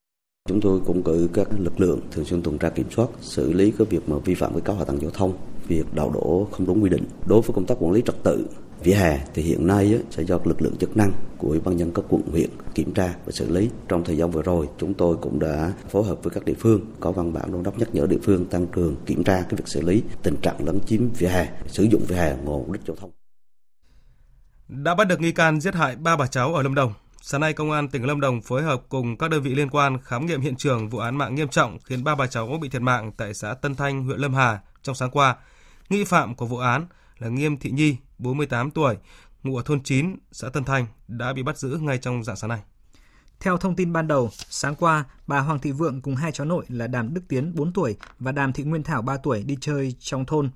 Chúng tôi cũng cử các lực lượng thường xuyên tuần tra kiểm soát, xử lý các việc mà vi phạm với các hạ tầng giao thông, việc đậu đổ không đúng quy định. Đối với công tác quản lý trật tự vỉa hè thì hiện nay sẽ do lực lượng chức năng của ủy ban nhân các quận huyện kiểm tra và xử lý. Trong thời gian vừa rồi, chúng tôi cũng đã phối hợp với các địa phương có văn bản đôn đốc nhắc nhở địa phương tăng cường kiểm tra cái việc xử lý tình trạng lấn chiếm vỉa hè, sử dụng vỉa hè ngồi mục đích giao thông. Đã bắt được nghi can giết hại ba bà cháu ở Lâm Đồng. Sáng nay, Công an tỉnh Lâm Đồng phối hợp cùng các đơn vị liên quan khám nghiệm hiện trường vụ án mạng nghiêm trọng khiến ba bà cháu bị thiệt mạng tại xã Tân Thanh, huyện Lâm Hà trong sáng qua. Nghi phạm của vụ án là Nghiêm Thị Nhi, 48 tuổi, ngụ ở thôn 9, xã Tân Thanh, đã bị bắt giữ ngay trong dạng sáng nay. Theo thông tin ban đầu, sáng qua, bà Hoàng Thị Vượng cùng hai cháu nội là Đàm Đức Tiến 4 tuổi và Đàm Thị Nguyên Thảo 3 tuổi đi chơi trong thôn.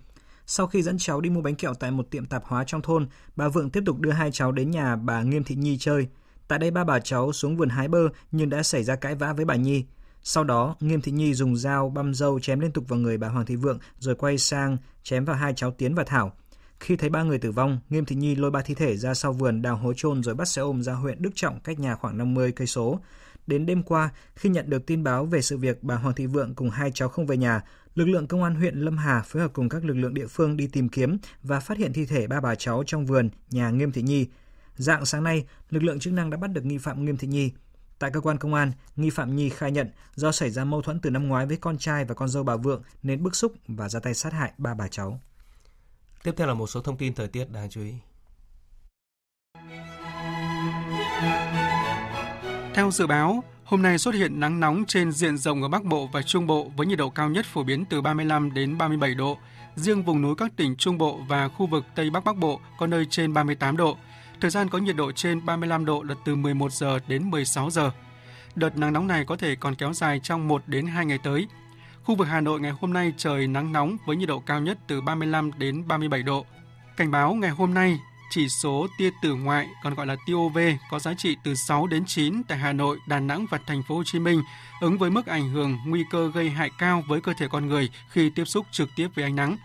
Sau khi dẫn cháu đi mua bánh kẹo tại một tiệm tạp hóa trong thôn, bà Vượng tiếp tục đưa hai cháu đến nhà bà Nghiêm Thị Nhi chơi. Tại đây ba bà cháu xuống vườn hái bơ nhưng đã xảy ra cãi vã với bà Nhi. Sau đó, Nghiêm Thị Nhi dùng dao băm dâu chém liên tục vào người bà Hoàng Thị Vượng rồi quay sang chém vào hai cháu Tiến và Thảo. Khi thấy ba người tử vong, Nghiêm Thị Nhi lôi ba thi thể ra sau vườn đào hố chôn rồi bắt xe ôm ra huyện Đức Trọng cách nhà khoảng 50 cây số. Đến đêm qua, khi nhận được tin báo về sự việc bà Hoàng Thị Vượng cùng hai cháu không về nhà, lực lượng công an huyện Lâm Hà phối hợp cùng các lực lượng địa phương đi tìm kiếm và phát hiện thi thể ba bà cháu trong vườn nhà Nghiêm Thị Nhi. Dạng sáng nay, lực lượng chức năng đã bắt được nghi phạm Nghiêm Thị Nhi. Tại cơ quan công an, nghi phạm Nhi khai nhận do xảy ra mâu thuẫn từ năm ngoái với con trai và con dâu bà Vượng nên bức xúc và ra tay sát hại ba bà cháu. Tiếp theo là một số thông tin thời tiết đáng chú ý. Theo dự báo, hôm nay xuất hiện nắng nóng trên diện rộng ở Bắc Bộ và Trung Bộ với nhiệt độ cao nhất phổ biến từ 35 đến 37 độ. Riêng vùng núi các tỉnh Trung Bộ và khu vực Tây Bắc Bắc Bộ có nơi trên 38 độ. Thời gian có nhiệt độ trên 35 độ là từ 11 giờ đến 16 giờ. Đợt nắng nóng này có thể còn kéo dài trong 1 đến 2 ngày tới. Khu vực Hà Nội ngày hôm nay trời nắng nóng với nhiệt độ cao nhất từ 35 đến 37 độ. Cảnh báo ngày hôm nay chỉ số tia tử ngoại còn gọi là tia UV có giá trị từ 6 đến 9 tại Hà Nội, Đà Nẵng và thành phố Hồ Chí Minh, ứng với mức ảnh hưởng nguy cơ gây hại cao với cơ thể con người khi tiếp xúc trực tiếp với ánh nắng.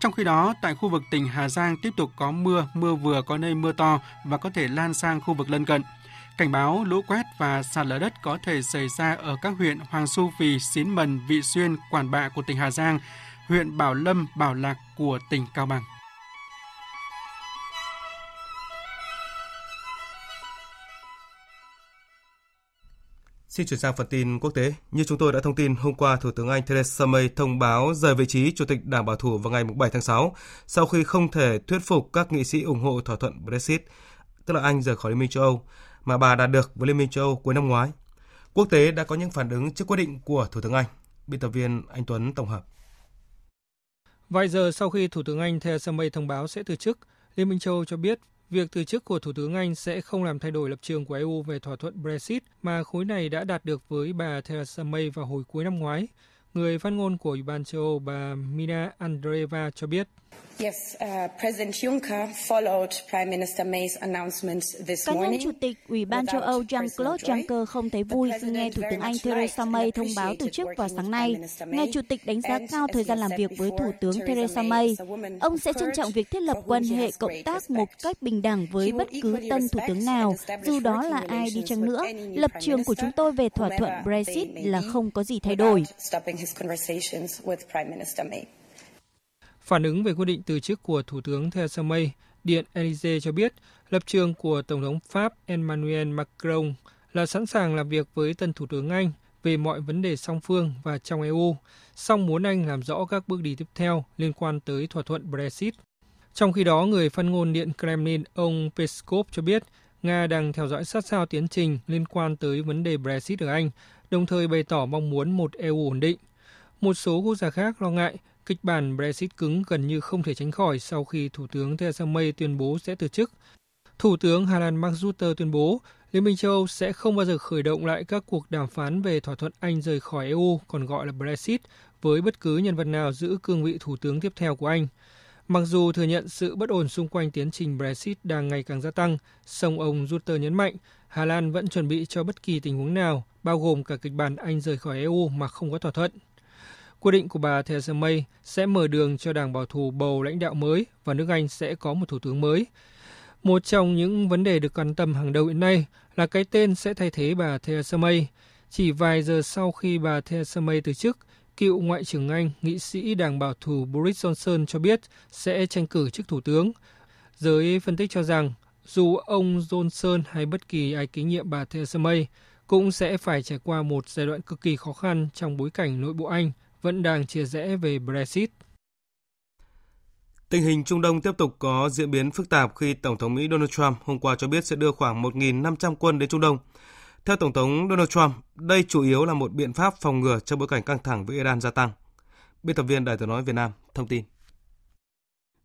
Trong khi đó, tại khu vực tỉnh Hà Giang tiếp tục có mưa, mưa vừa có nơi mưa to và có thể lan sang khu vực lân cận. Cảnh báo lũ quét và sạt lở đất có thể xảy ra ở các huyện Hoàng Su Phì, Xín Mần, Vị Xuyên, Quản Bạ của tỉnh Hà Giang, huyện Bảo Lâm, Bảo Lạc của tỉnh Cao Bằng. Xin chuyển sang phần tin quốc tế. Như chúng tôi đã thông tin, hôm qua Thủ tướng Anh Theresa May thông báo rời vị trí Chủ tịch Đảng Bảo thủ vào ngày 7 tháng 6 sau khi không thể thuyết phục các nghị sĩ ủng hộ thỏa thuận Brexit, tức là Anh rời khỏi Liên minh châu Âu, mà bà đạt được với Liên minh châu Âu cuối năm ngoái. Quốc tế đã có những phản ứng trước quyết định của Thủ tướng Anh. Biên tập viên Anh Tuấn tổng hợp. Vài giờ sau khi Thủ tướng Anh Theresa May thông báo sẽ từ chức, Liên minh châu Âu cho biết Việc từ chức của Thủ tướng Anh sẽ không làm thay đổi lập trường của EU về thỏa thuận Brexit mà khối này đã đạt được với bà Theresa May vào hồi cuối năm ngoái. Người phát ngôn của Ủy ban châu Âu bà Mina Andreeva cho biết Yes, uh, President Juncker followed Prime Minister May's announcement this Cá nhân morning. Chủ tịch Ủy ban châu Âu Jean-Claude Juncker không thấy vui khi nghe Thủ tướng Anh Theresa May thông báo từ chức vào sáng nay. Ngài Chủ tịch đánh giá cao thời gian làm việc với Thủ tướng Theresa May. Ông sẽ trân trọng việc thiết lập quan hệ cộng tác một cách bình đẳng với bất cứ tân Thủ tướng nào, dù đó là ai đi chăng nữa. Lập trường của chúng tôi về thỏa thuận Brexit là không có gì thay đổi. Stopping his conversations with Prime Minister May. Phản ứng về quyết định từ chức của Thủ tướng Theresa May, Điện Elysee cho biết lập trường của Tổng thống Pháp Emmanuel Macron là sẵn sàng làm việc với tân Thủ tướng Anh về mọi vấn đề song phương và trong EU, song muốn Anh làm rõ các bước đi tiếp theo liên quan tới thỏa thuận Brexit. Trong khi đó, người phát ngôn Điện Kremlin ông Peskov cho biết Nga đang theo dõi sát sao tiến trình liên quan tới vấn đề Brexit ở Anh, đồng thời bày tỏ mong muốn một EU ổn định. Một số quốc gia khác lo ngại kịch bản Brexit cứng gần như không thể tránh khỏi sau khi Thủ tướng Theresa May tuyên bố sẽ từ chức. Thủ tướng Hà Lan Mark Rutte tuyên bố Liên minh châu Âu sẽ không bao giờ khởi động lại các cuộc đàm phán về thỏa thuận Anh rời khỏi EU, còn gọi là Brexit, với bất cứ nhân vật nào giữ cương vị thủ tướng tiếp theo của Anh. Mặc dù thừa nhận sự bất ổn xung quanh tiến trình Brexit đang ngày càng gia tăng, song ông Rutte nhấn mạnh Hà Lan vẫn chuẩn bị cho bất kỳ tình huống nào, bao gồm cả kịch bản Anh rời khỏi EU mà không có thỏa thuận. Quyết định của bà Theresa May sẽ mở đường cho đảng bảo thủ bầu lãnh đạo mới và nước Anh sẽ có một thủ tướng mới. Một trong những vấn đề được quan tâm hàng đầu hiện nay là cái tên sẽ thay thế bà Theresa May. Chỉ vài giờ sau khi bà Theresa May từ chức, cựu Ngoại trưởng Anh, nghị sĩ đảng bảo thủ Boris Johnson cho biết sẽ tranh cử chức thủ tướng. Giới phân tích cho rằng, dù ông Johnson hay bất kỳ ai kế nhiệm bà Theresa May, cũng sẽ phải trải qua một giai đoạn cực kỳ khó khăn trong bối cảnh nội bộ Anh vẫn đang chia rẽ về Brexit. Tình hình Trung Đông tiếp tục có diễn biến phức tạp khi Tổng thống Mỹ Donald Trump hôm qua cho biết sẽ đưa khoảng 1.500 quân đến Trung Đông. Theo Tổng thống Donald Trump, đây chủ yếu là một biện pháp phòng ngừa trong bối cảnh căng thẳng với Iran gia tăng. Biên tập viên Đài tiếng nói Việt Nam thông tin.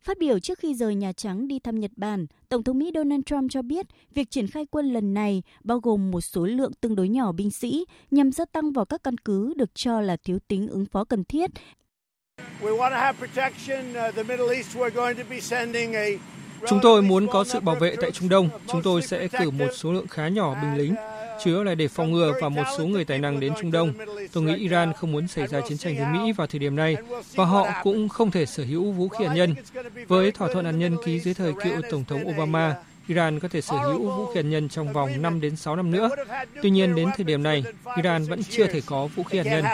Phát biểu trước khi rời Nhà Trắng đi thăm Nhật Bản, Tổng thống Mỹ Donald Trump cho biết việc triển khai quân lần này bao gồm một số lượng tương đối nhỏ binh sĩ nhằm gia tăng vào các căn cứ được cho là thiếu tính ứng phó cần thiết. Chúng tôi muốn có sự bảo vệ tại Trung Đông. Chúng tôi sẽ cử một số lượng khá nhỏ binh lính chứa là để phòng ngừa và một số người tài năng đến Trung Đông. Tôi nghĩ Iran không muốn xảy ra chiến tranh với Mỹ vào thời điểm này và họ cũng không thể sở hữu vũ khí hạt nhân. Với thỏa thuận hạt nhân ký dưới thời cựu Tổng thống Obama, Iran có thể sở hữu vũ khí hạt nhân trong vòng 5 đến 6 năm nữa. Tuy nhiên đến thời điểm này, Iran vẫn chưa thể có vũ khí hạt nhân.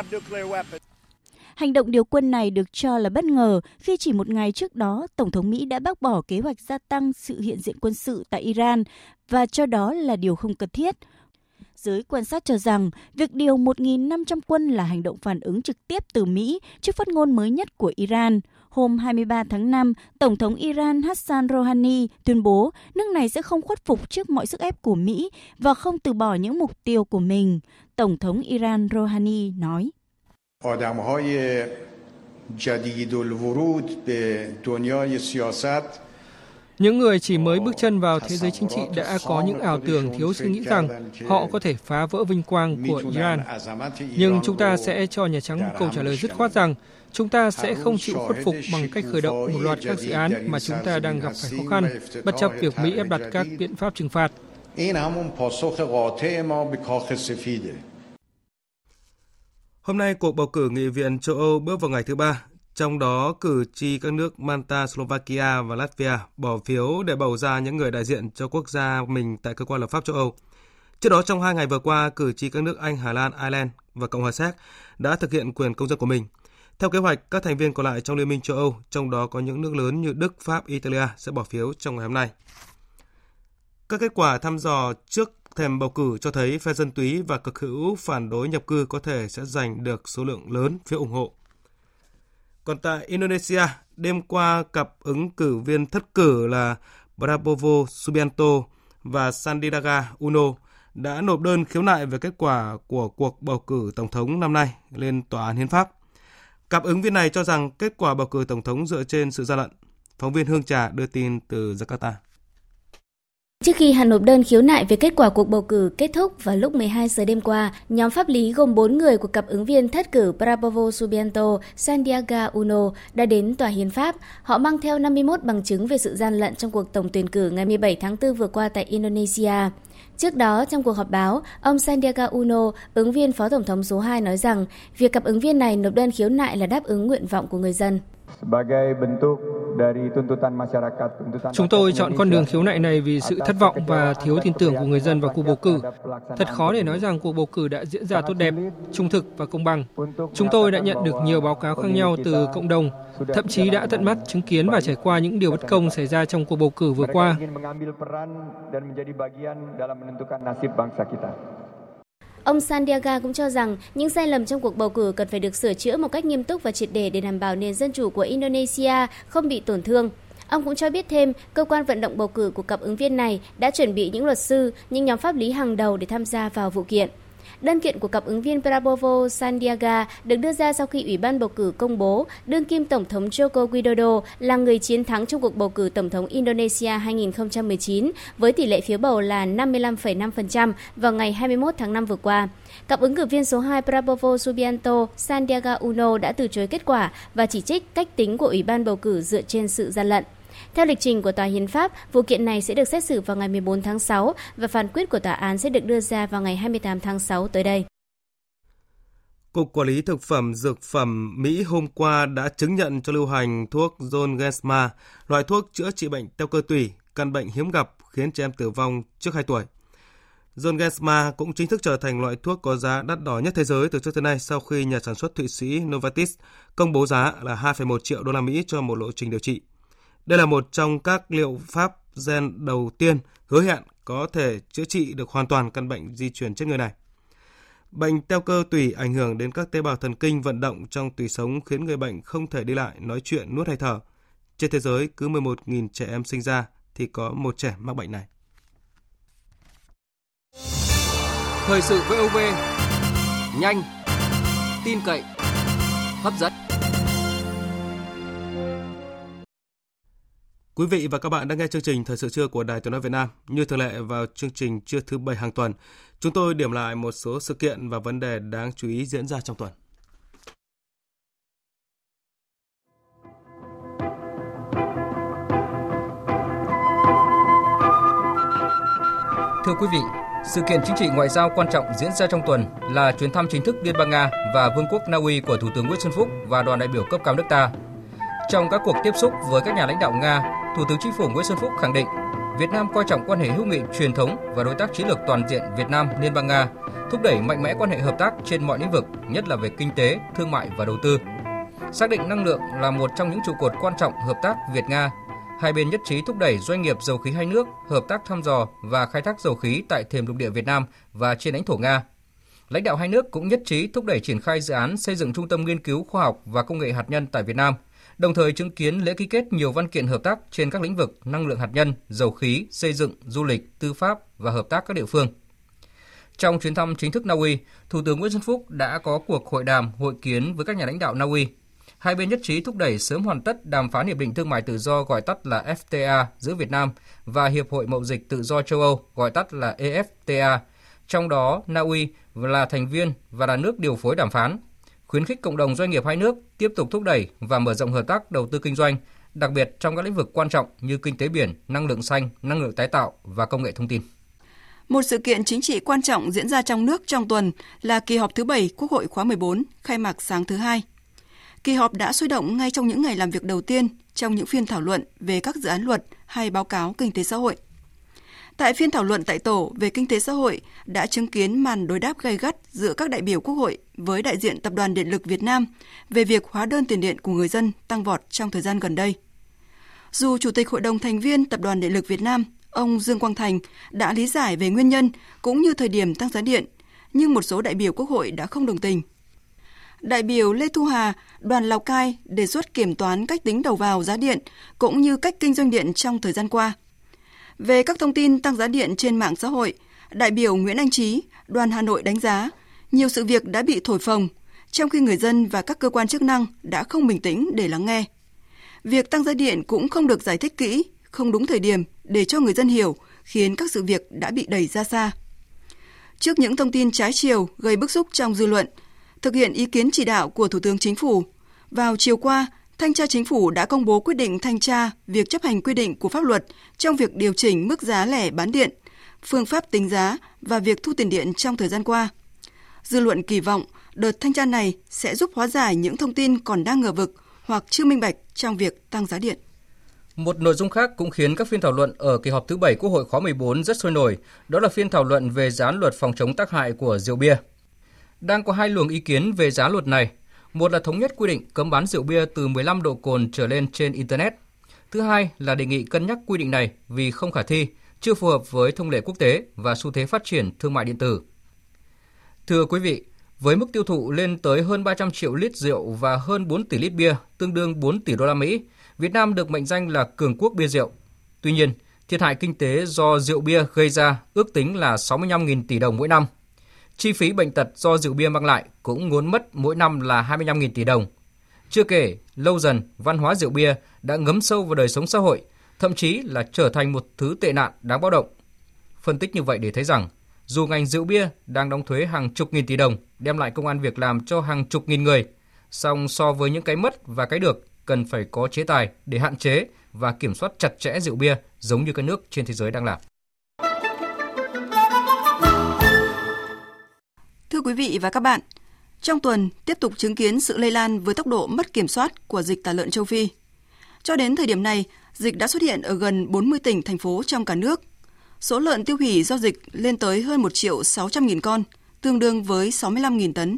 Hành động điều quân này được cho là bất ngờ khi chỉ một ngày trước đó, Tổng thống Mỹ đã bác bỏ kế hoạch gia tăng sự hiện diện quân sự tại Iran và cho đó là điều không cần thiết. Giới quan sát cho rằng việc điều 1.500 quân là hành động phản ứng trực tiếp từ Mỹ trước phát ngôn mới nhất của Iran. Hôm 23 tháng 5, Tổng thống Iran Hassan Rouhani tuyên bố nước này sẽ không khuất phục trước mọi sức ép của Mỹ và không từ bỏ những mục tiêu của mình. Tổng thống Iran Rouhani nói. آدمهای جدید الورود به دنیای سیاست những người chỉ mới bước chân vào thế giới chính trị đã có những ảo tưởng thiếu suy nghĩ rằng họ có thể phá vỡ vinh quang của Iran. Nhưng chúng ta sẽ cho Nhà Trắng một câu trả lời dứt khoát rằng chúng ta sẽ không chịu khuất phục bằng cách khởi động một loạt các dự án mà chúng ta đang gặp phải khó khăn, bất chấp việc Mỹ áp đặt các biện pháp trừng phạt. Hôm nay, cuộc bầu cử Nghị viện châu Âu bước vào ngày thứ ba, trong đó cử tri các nước Malta, Slovakia và Latvia bỏ phiếu để bầu ra những người đại diện cho quốc gia mình tại cơ quan lập pháp châu Âu. Trước đó, trong hai ngày vừa qua, cử tri các nước Anh, Hà Lan, Ireland và Cộng hòa Séc đã thực hiện quyền công dân của mình. Theo kế hoạch, các thành viên còn lại trong Liên minh châu Âu, trong đó có những nước lớn như Đức, Pháp, Italia sẽ bỏ phiếu trong ngày hôm nay. Các kết quả thăm dò trước thềm bầu cử cho thấy phe dân túy và cực hữu phản đối nhập cư có thể sẽ giành được số lượng lớn phiếu ủng hộ. Còn tại Indonesia, đêm qua cặp ứng cử viên thất cử là Prabowo Subianto và Sandiaga Uno đã nộp đơn khiếu nại về kết quả của cuộc bầu cử tổng thống năm nay lên tòa án hiến pháp. Cặp ứng viên này cho rằng kết quả bầu cử tổng thống dựa trên sự gian lận. Phóng viên Hương Trà đưa tin từ Jakarta. Trước khi hạn nộp đơn khiếu nại về kết quả cuộc bầu cử kết thúc vào lúc 12 giờ đêm qua, nhóm pháp lý gồm 4 người của cặp ứng viên thất cử Prabowo Subianto, Sandiaga Uno đã đến tòa hiến pháp. Họ mang theo 51 bằng chứng về sự gian lận trong cuộc tổng tuyển cử ngày 17 tháng 4 vừa qua tại Indonesia. Trước đó, trong cuộc họp báo, ông Sandiaga Uno, ứng viên phó tổng thống số 2 nói rằng việc cặp ứng viên này nộp đơn khiếu nại là đáp ứng nguyện vọng của người dân. Chúng tôi chọn con đường khiếu nại này vì sự thất vọng và thiếu tin tưởng của người dân vào cuộc bầu cử. Thật khó để nói rằng cuộc bầu cử đã diễn ra tốt đẹp, trung thực và công bằng. Chúng tôi đã nhận được nhiều báo cáo khác nhau từ cộng đồng, thậm chí đã tận mắt chứng kiến và trải qua những điều bất công xảy ra trong cuộc bầu cử vừa qua. Ông Sandiaga cũng cho rằng những sai lầm trong cuộc bầu cử cần phải được sửa chữa một cách nghiêm túc và triệt để để đảm bảo nền dân chủ của Indonesia không bị tổn thương. Ông cũng cho biết thêm, cơ quan vận động bầu cử của cặp ứng viên này đã chuẩn bị những luật sư, những nhóm pháp lý hàng đầu để tham gia vào vụ kiện. Đơn kiện của cặp ứng viên Prabowo Sandiaga được đưa ra sau khi Ủy ban bầu cử công bố đương kim Tổng thống Joko Widodo là người chiến thắng trong cuộc bầu cử Tổng thống Indonesia 2019 với tỷ lệ phiếu bầu là 55,5% vào ngày 21 tháng 5 vừa qua. Cặp ứng cử viên số 2 Prabowo Subianto Sandiaga Uno đã từ chối kết quả và chỉ trích cách tính của Ủy ban bầu cử dựa trên sự gian lận. Theo lịch trình của Tòa Hiến pháp, vụ kiện này sẽ được xét xử vào ngày 14 tháng 6 và phán quyết của tòa án sẽ được đưa ra vào ngày 28 tháng 6 tới đây. Cục Quản lý Thực phẩm Dược phẩm Mỹ hôm qua đã chứng nhận cho lưu hành thuốc Zolgensma, loại thuốc chữa trị bệnh teo cơ tủy, căn bệnh hiếm gặp khiến trẻ em tử vong trước 2 tuổi. Zolgensma cũng chính thức trở thành loại thuốc có giá đắt đỏ nhất thế giới từ trước tới nay sau khi nhà sản xuất Thụy Sĩ Novartis công bố giá là 2,1 triệu đô la Mỹ cho một lộ trình điều trị. Đây là một trong các liệu pháp gen đầu tiên hứa hẹn có thể chữa trị được hoàn toàn căn bệnh di truyền chết người này. Bệnh teo cơ tủy ảnh hưởng đến các tế bào thần kinh vận động trong tủy sống khiến người bệnh không thể đi lại, nói chuyện, nuốt hay thở. Trên thế giới, cứ 11.000 trẻ em sinh ra thì có một trẻ mắc bệnh này. Thời sự VOV, nhanh, tin cậy, hấp dẫn. Quý vị và các bạn đang nghe chương trình Thời sự trưa của Đài Tiếng nói Việt Nam. Như thường lệ vào chương trình trưa thứ bảy hàng tuần, chúng tôi điểm lại một số sự kiện và vấn đề đáng chú ý diễn ra trong tuần. Thưa quý vị, Sự kiện chính trị ngoại giao quan trọng diễn ra trong tuần là chuyến thăm chính thức Liên bang Nga và Vương quốc Na Uy của Thủ tướng Nguyễn Xuân Phúc và đoàn đại biểu cấp cao nước ta. Trong các cuộc tiếp xúc với các nhà lãnh đạo Nga, Thủ tướng Chính phủ Nguyễn Xuân Phúc khẳng định Việt Nam coi trọng quan hệ hữu nghị truyền thống và đối tác chiến lược toàn diện Việt Nam Liên bang Nga, thúc đẩy mạnh mẽ quan hệ hợp tác trên mọi lĩnh vực, nhất là về kinh tế, thương mại và đầu tư. Xác định năng lượng là một trong những trụ cột quan trọng hợp tác Việt Nga hai bên nhất trí thúc đẩy doanh nghiệp dầu khí hai nước hợp tác thăm dò và khai thác dầu khí tại thềm lục địa Việt Nam và trên lãnh thổ Nga. Lãnh đạo hai nước cũng nhất trí thúc đẩy triển khai dự án xây dựng trung tâm nghiên cứu khoa học và công nghệ hạt nhân tại Việt Nam, đồng thời chứng kiến lễ ký kết nhiều văn kiện hợp tác trên các lĩnh vực năng lượng hạt nhân, dầu khí, xây dựng, du lịch, tư pháp và hợp tác các địa phương. Trong chuyến thăm chính thức Na Uy, Thủ tướng Nguyễn Xuân Phúc đã có cuộc hội đàm hội kiến với các nhà lãnh đạo Na Uy hai bên nhất trí thúc đẩy sớm hoàn tất đàm phán hiệp định thương mại tự do gọi tắt là FTA giữa Việt Nam và Hiệp hội Mậu dịch tự do châu Âu gọi tắt là EFTA. Trong đó, Na Uy là thành viên và là nước điều phối đàm phán, khuyến khích cộng đồng doanh nghiệp hai nước tiếp tục thúc đẩy và mở rộng hợp tác đầu tư kinh doanh, đặc biệt trong các lĩnh vực quan trọng như kinh tế biển, năng lượng xanh, năng lượng tái tạo và công nghệ thông tin. Một sự kiện chính trị quan trọng diễn ra trong nước trong tuần là kỳ họp thứ 7 Quốc hội khóa 14 khai mạc sáng thứ hai Kỳ họp đã sôi động ngay trong những ngày làm việc đầu tiên trong những phiên thảo luận về các dự án luật hay báo cáo kinh tế xã hội. Tại phiên thảo luận tại tổ về kinh tế xã hội đã chứng kiến màn đối đáp gay gắt giữa các đại biểu Quốc hội với đại diện Tập đoàn Điện lực Việt Nam về việc hóa đơn tiền điện của người dân tăng vọt trong thời gian gần đây. Dù Chủ tịch Hội đồng thành viên Tập đoàn Điện lực Việt Nam, ông Dương Quang Thành đã lý giải về nguyên nhân cũng như thời điểm tăng giá điện, nhưng một số đại biểu Quốc hội đã không đồng tình đại biểu Lê Thu Hà, đoàn Lào Cai đề xuất kiểm toán cách tính đầu vào giá điện cũng như cách kinh doanh điện trong thời gian qua. Về các thông tin tăng giá điện trên mạng xã hội, đại biểu Nguyễn Anh Trí, đoàn Hà Nội đánh giá nhiều sự việc đã bị thổi phồng, trong khi người dân và các cơ quan chức năng đã không bình tĩnh để lắng nghe. Việc tăng giá điện cũng không được giải thích kỹ, không đúng thời điểm để cho người dân hiểu, khiến các sự việc đã bị đẩy ra xa. Trước những thông tin trái chiều gây bức xúc trong dư luận, Thực hiện ý kiến chỉ đạo của Thủ tướng Chính phủ, vào chiều qua, Thanh tra Chính phủ đã công bố quyết định thanh tra việc chấp hành quy định của pháp luật trong việc điều chỉnh mức giá lẻ bán điện, phương pháp tính giá và việc thu tiền điện trong thời gian qua. Dư luận kỳ vọng đợt thanh tra này sẽ giúp hóa giải những thông tin còn đang ngờ vực hoặc chưa minh bạch trong việc tăng giá điện. Một nội dung khác cũng khiến các phiên thảo luận ở kỳ họp thứ 7 Quốc hội khóa 14 rất sôi nổi, đó là phiên thảo luận về dự án luật phòng chống tác hại của rượu bia. Đang có hai luồng ý kiến về giá luật này. Một là thống nhất quy định cấm bán rượu bia từ 15 độ cồn trở lên trên Internet. Thứ hai là đề nghị cân nhắc quy định này vì không khả thi, chưa phù hợp với thông lệ quốc tế và xu thế phát triển thương mại điện tử. Thưa quý vị, với mức tiêu thụ lên tới hơn 300 triệu lít rượu và hơn 4 tỷ lít bia, tương đương 4 tỷ đô la Mỹ, Việt Nam được mệnh danh là cường quốc bia rượu. Tuy nhiên, thiệt hại kinh tế do rượu bia gây ra ước tính là 65.000 tỷ đồng mỗi năm – Chi phí bệnh tật do rượu bia mang lại cũng ngốn mất mỗi năm là 25.000 tỷ đồng. Chưa kể, lâu dần, văn hóa rượu bia đã ngấm sâu vào đời sống xã hội, thậm chí là trở thành một thứ tệ nạn đáng báo động. Phân tích như vậy để thấy rằng, dù ngành rượu bia đang đóng thuế hàng chục nghìn tỷ đồng, đem lại công an việc làm cho hàng chục nghìn người, song so với những cái mất và cái được, cần phải có chế tài để hạn chế và kiểm soát chặt chẽ rượu bia giống như các nước trên thế giới đang làm. Thưa quý vị và các bạn, trong tuần tiếp tục chứng kiến sự lây lan với tốc độ mất kiểm soát của dịch tả lợn châu Phi. Cho đến thời điểm này, dịch đã xuất hiện ở gần 40 tỉnh, thành phố trong cả nước. Số lợn tiêu hủy do dịch lên tới hơn 1 triệu 600 nghìn con, tương đương với 65 nghìn tấn.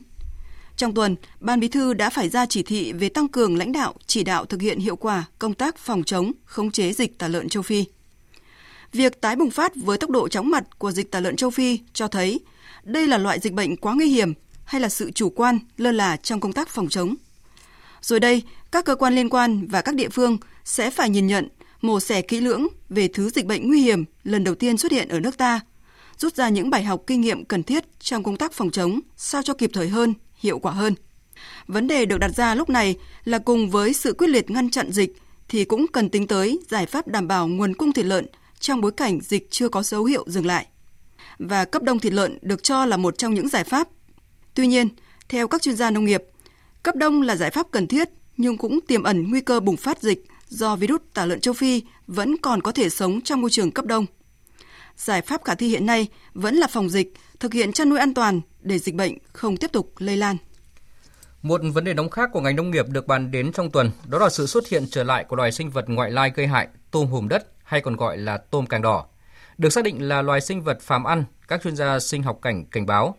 Trong tuần, Ban Bí thư đã phải ra chỉ thị về tăng cường lãnh đạo, chỉ đạo thực hiện hiệu quả công tác phòng chống, khống chế dịch tả lợn châu Phi. Việc tái bùng phát với tốc độ chóng mặt của dịch tả lợn châu Phi cho thấy đây là loại dịch bệnh quá nguy hiểm hay là sự chủ quan, lơ là trong công tác phòng chống. Rồi đây, các cơ quan liên quan và các địa phương sẽ phải nhìn nhận, mổ xẻ kỹ lưỡng về thứ dịch bệnh nguy hiểm lần đầu tiên xuất hiện ở nước ta, rút ra những bài học kinh nghiệm cần thiết trong công tác phòng chống sao cho kịp thời hơn, hiệu quả hơn. Vấn đề được đặt ra lúc này là cùng với sự quyết liệt ngăn chặn dịch thì cũng cần tính tới giải pháp đảm bảo nguồn cung thịt lợn trong bối cảnh dịch chưa có dấu hiệu dừng lại và cấp đông thịt lợn được cho là một trong những giải pháp. Tuy nhiên, theo các chuyên gia nông nghiệp, cấp đông là giải pháp cần thiết nhưng cũng tiềm ẩn nguy cơ bùng phát dịch do virus tả lợn châu Phi vẫn còn có thể sống trong môi trường cấp đông. giải pháp khả thi hiện nay vẫn là phòng dịch, thực hiện chăn nuôi an toàn để dịch bệnh không tiếp tục lây lan. Một vấn đề nóng khác của ngành nông nghiệp được bàn đến trong tuần đó là sự xuất hiện trở lại của loài sinh vật ngoại lai gây hại tôm hùm đất hay còn gọi là tôm càng đỏ. Được xác định là loài sinh vật phàm ăn, các chuyên gia sinh học cảnh cảnh báo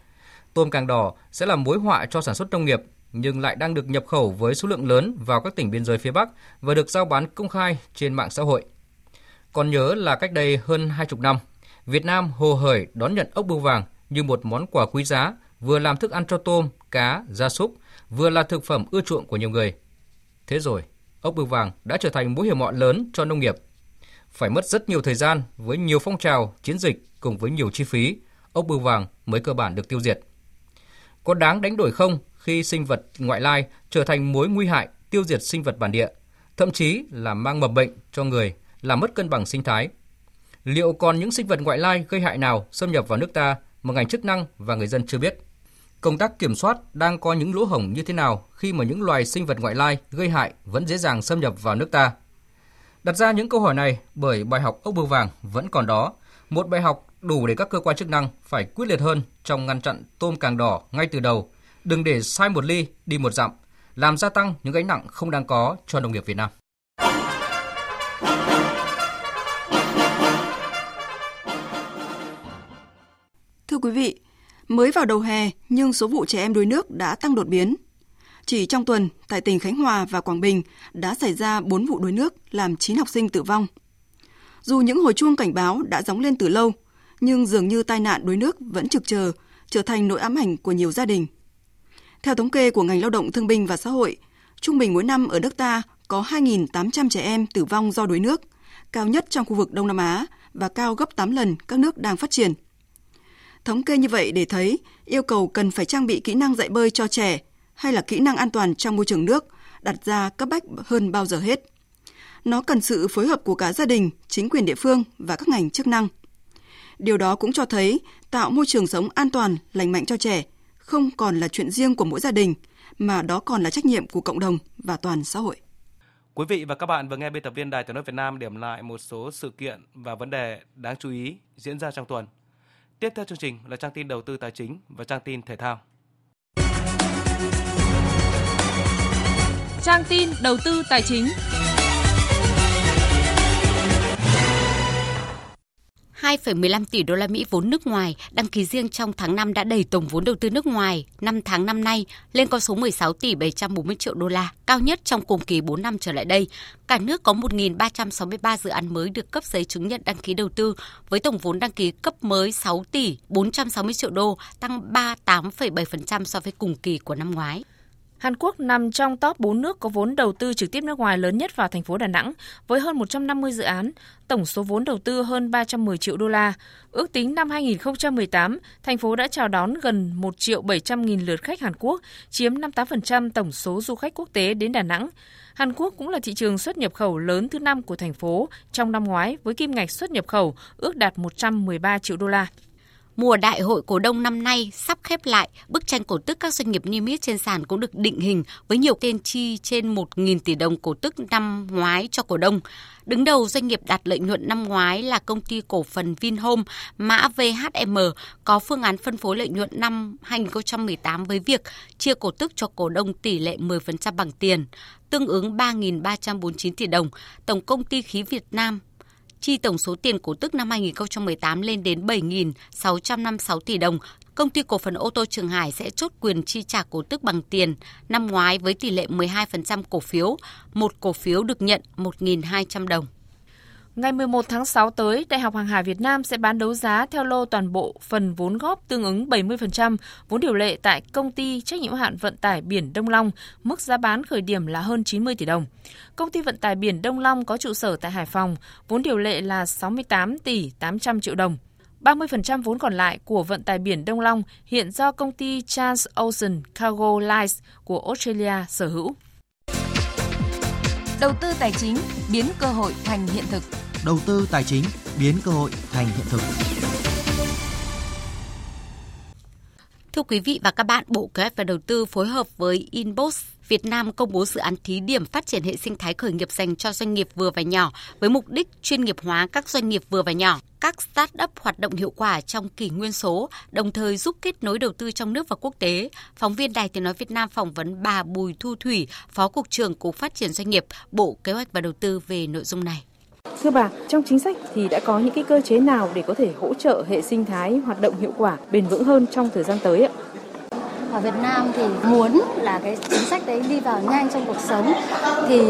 tôm càng đỏ sẽ là mối họa cho sản xuất nông nghiệp nhưng lại đang được nhập khẩu với số lượng lớn vào các tỉnh biên giới phía Bắc và được giao bán công khai trên mạng xã hội. Còn nhớ là cách đây hơn hai chục năm, Việt Nam hồ hởi đón nhận ốc bươu vàng như một món quà quý giá, vừa làm thức ăn cho tôm, cá, gia súc, vừa là thực phẩm ưa chuộng của nhiều người. Thế rồi, ốc bươu vàng đã trở thành mối hiểm họa lớn cho nông nghiệp. Phải mất rất nhiều thời gian với nhiều phong trào, chiến dịch cùng với nhiều chi phí, ốc bươu vàng mới cơ bản được tiêu diệt. Có đáng đánh đổi không khi sinh vật ngoại lai trở thành mối nguy hại tiêu diệt sinh vật bản địa, thậm chí là mang mầm bệnh cho người, làm mất cân bằng sinh thái. Liệu còn những sinh vật ngoại lai gây hại nào xâm nhập vào nước ta mà ngành chức năng và người dân chưa biết? Công tác kiểm soát đang có những lỗ hổng như thế nào khi mà những loài sinh vật ngoại lai gây hại vẫn dễ dàng xâm nhập vào nước ta? Đặt ra những câu hỏi này bởi bài học ốc bươu vàng vẫn còn đó, một bài học đủ để các cơ quan chức năng phải quyết liệt hơn trong ngăn chặn tôm càng đỏ ngay từ đầu, đừng để sai một ly đi một dặm, làm gia tăng những gánh nặng không đáng có cho nông nghiệp Việt Nam. Thưa quý vị, mới vào đầu hè nhưng số vụ trẻ em đuối nước đã tăng đột biến. Chỉ trong tuần, tại tỉnh Khánh Hòa và Quảng Bình đã xảy ra 4 vụ đuối nước làm 9 học sinh tử vong. Dù những hồi chuông cảnh báo đã gióng lên từ lâu, nhưng dường như tai nạn đuối nước vẫn trực chờ, trở thành nỗi ám ảnh của nhiều gia đình. Theo thống kê của ngành lao động thương binh và xã hội, trung bình mỗi năm ở nước ta có 2.800 trẻ em tử vong do đuối nước, cao nhất trong khu vực Đông Nam Á và cao gấp 8 lần các nước đang phát triển. Thống kê như vậy để thấy yêu cầu cần phải trang bị kỹ năng dạy bơi cho trẻ hay là kỹ năng an toàn trong môi trường nước đặt ra cấp bách hơn bao giờ hết. Nó cần sự phối hợp của cả gia đình, chính quyền địa phương và các ngành chức năng. Điều đó cũng cho thấy tạo môi trường sống an toàn, lành mạnh cho trẻ không còn là chuyện riêng của mỗi gia đình, mà đó còn là trách nhiệm của cộng đồng và toàn xã hội. Quý vị và các bạn vừa nghe biên tập viên Đài Tiếng nói Việt Nam điểm lại một số sự kiện và vấn đề đáng chú ý diễn ra trong tuần. Tiếp theo chương trình là trang tin đầu tư tài chính và trang tin thể thao. Trang tin đầu tư tài chính. 2,15 tỷ đô la Mỹ vốn nước ngoài đăng ký riêng trong tháng 5 đã đẩy tổng vốn đầu tư nước ngoài 5 tháng năm nay lên con số 16 tỷ 740 triệu đô la, cao nhất trong cùng kỳ 4 năm trở lại đây. Cả nước có 1.363 dự án mới được cấp giấy chứng nhận đăng ký đầu tư với tổng vốn đăng ký cấp mới 6 tỷ 460 triệu đô, tăng 38,7% so với cùng kỳ của năm ngoái. Hàn Quốc nằm trong top 4 nước có vốn đầu tư trực tiếp nước ngoài lớn nhất vào thành phố Đà Nẵng với hơn 150 dự án, tổng số vốn đầu tư hơn 310 triệu đô la. Ước tính năm 2018, thành phố đã chào đón gần 1 triệu 700 nghìn lượt khách Hàn Quốc, chiếm 58% tổng số du khách quốc tế đến Đà Nẵng. Hàn Quốc cũng là thị trường xuất nhập khẩu lớn thứ năm của thành phố trong năm ngoái với kim ngạch xuất nhập khẩu ước đạt 113 triệu đô la. Mùa đại hội cổ đông năm nay sắp khép lại, bức tranh cổ tức các doanh nghiệp niêm yết trên sàn cũng được định hình với nhiều tên chi trên 1.000 tỷ đồng cổ tức năm ngoái cho cổ đông. Đứng đầu doanh nghiệp đạt lợi nhuận năm ngoái là công ty cổ phần Vinhome, mã VHM, có phương án phân phối lợi nhuận năm 2018 với việc chia cổ tức cho cổ đông tỷ lệ 10% bằng tiền, tương ứng 3.349 tỷ đồng. Tổng công ty khí Việt Nam chi tổng số tiền cổ tức năm 2018 lên đến 7.656 tỷ đồng. Công ty cổ phần ô tô Trường Hải sẽ chốt quyền chi trả cổ tức bằng tiền năm ngoái với tỷ lệ 12% cổ phiếu, một cổ phiếu được nhận 1.200 đồng. Ngày 11 tháng 6 tới, Đại học Hàng hải Việt Nam sẽ bán đấu giá theo lô toàn bộ phần vốn góp tương ứng 70% vốn điều lệ tại công ty trách nhiệm hạn vận tải biển Đông Long, mức giá bán khởi điểm là hơn 90 tỷ đồng. Công ty vận tải biển Đông Long có trụ sở tại Hải Phòng, vốn điều lệ là 68 tỷ 800 triệu đồng. 30% vốn còn lại của vận tải biển Đông Long hiện do công ty Trans Ocean Cargo Lines của Australia sở hữu. Đầu tư tài chính biến cơ hội thành hiện thực. Đầu tư tài chính biến cơ hội thành hiện thực. Thưa quý vị và các bạn, Bộ Kế hoạch và Đầu tư phối hợp với Inbox Việt Nam công bố dự án thí điểm phát triển hệ sinh thái khởi nghiệp dành cho doanh nghiệp vừa và nhỏ với mục đích chuyên nghiệp hóa các doanh nghiệp vừa và nhỏ, các start-up hoạt động hiệu quả trong kỷ nguyên số, đồng thời giúp kết nối đầu tư trong nước và quốc tế. Phóng viên Đài Tiếng Nói Việt Nam phỏng vấn bà Bùi Thu Thủy, Phó Cục trưởng Cục Phát triển Doanh nghiệp, Bộ Kế hoạch và Đầu tư về nội dung này. Thưa bà, trong chính sách thì đã có những cái cơ chế nào để có thể hỗ trợ hệ sinh thái hoạt động hiệu quả, bền vững hơn trong thời gian tới ạ? Ở Việt Nam thì muốn là cái chính sách đấy đi vào nhanh trong cuộc sống thì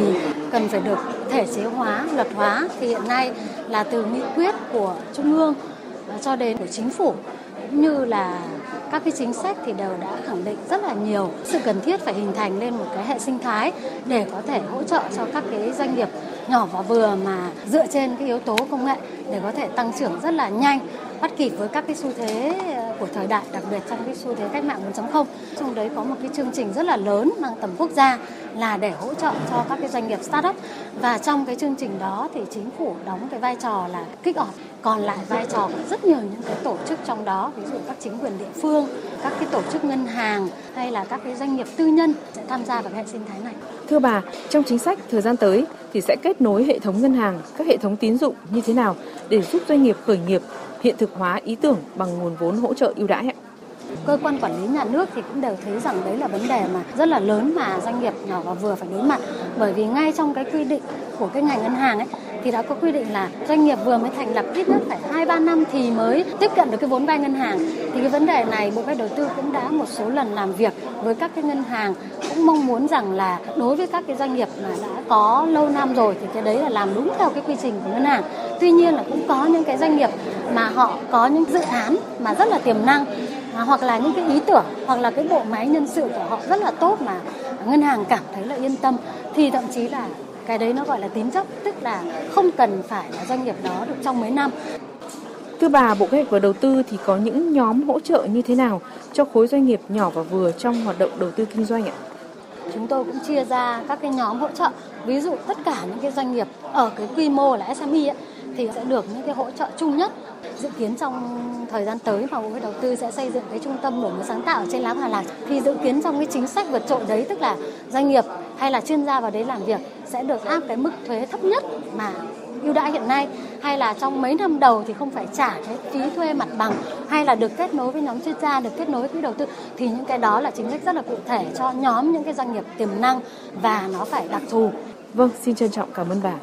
cần phải được thể chế hóa, luật hóa. Thì hiện nay là từ nghị quyết của Trung ương cho đến của chính phủ cũng như là các cái chính sách thì đều đã khẳng định rất là nhiều. Sự cần thiết phải hình thành lên một cái hệ sinh thái để có thể hỗ trợ cho các cái doanh nghiệp nhỏ và vừa mà dựa trên cái yếu tố công nghệ để có thể tăng trưởng rất là nhanh bắt kịp với các cái xu thế ờ, của thời đại, đặc biệt trong cái xu thế cách mạng 4.0 trong đấy có một cái chương trình rất là lớn mang tầm quốc gia là để hỗ trợ cho các cái doanh nghiệp startup. Và trong cái chương trình đó thì chính phủ đóng cái vai trò là kích off còn lại vai trò của rất nhiều những cái tổ chức trong đó, ví dụ các chính quyền địa phương, các cái tổ chức ngân hàng hay là các cái doanh nghiệp tư nhân sẽ tham gia vào hệ sinh thái này. Thưa bà, trong chính sách thời gian tới thì sẽ kết nối hệ thống ngân hàng, các hệ thống tín dụng như thế nào để giúp doanh nghiệp khởi nghiệp hiện thực hóa ý tưởng bằng nguồn vốn hỗ trợ ưu đãi cơ quan quản lý nhà nước thì cũng đều thấy rằng đấy là vấn đề mà rất là lớn mà doanh nghiệp nhỏ và vừa phải đối mặt. Bởi vì ngay trong cái quy định của cái ngành ngân hàng ấy thì đã có quy định là doanh nghiệp vừa mới thành lập ít nhất phải hai ba năm thì mới tiếp cận được cái vốn vay ngân hàng. Thì cái vấn đề này bộ cách đầu tư cũng đã một số lần làm việc với các cái ngân hàng cũng mong muốn rằng là đối với các cái doanh nghiệp mà đã có lâu năm rồi thì cái đấy là làm đúng theo cái quy trình của ngân hàng. Tuy nhiên là cũng có những cái doanh nghiệp mà họ có những dự án mà rất là tiềm năng à, hoặc là những cái ý tưởng hoặc là cái bộ máy nhân sự của họ rất là tốt mà ngân hàng cảm thấy là yên tâm. Thì thậm chí là cái đấy nó gọi là tín chấp tức là không cần phải là doanh nghiệp đó được trong mấy năm Thưa bà, Bộ Kế hoạch và Đầu tư thì có những nhóm hỗ trợ như thế nào cho khối doanh nghiệp nhỏ và vừa trong hoạt động đầu tư kinh doanh ạ? Chúng tôi cũng chia ra các cái nhóm hỗ trợ. Ví dụ tất cả những cái doanh nghiệp ở cái quy mô là SME ấy, thì sẽ được những cái hỗ trợ chung nhất. Dự kiến trong thời gian tới mà Bộ Đầu tư sẽ xây dựng cái trung tâm đổi mới sáng tạo trên Láng Hà Lạc thì dự kiến trong cái chính sách vượt trội đấy tức là doanh nghiệp hay là chuyên gia vào đấy làm việc sẽ được áp cái mức thuế thấp nhất mà ưu đãi hiện nay hay là trong mấy năm đầu thì không phải trả cái phí thuê mặt bằng hay là được kết nối với nhóm chuyên gia được kết nối với quỹ đầu tư thì những cái đó là chính sách rất là cụ thể cho nhóm những cái doanh nghiệp tiềm năng và nó phải đặc thù. Vâng, xin trân trọng cảm ơn bà.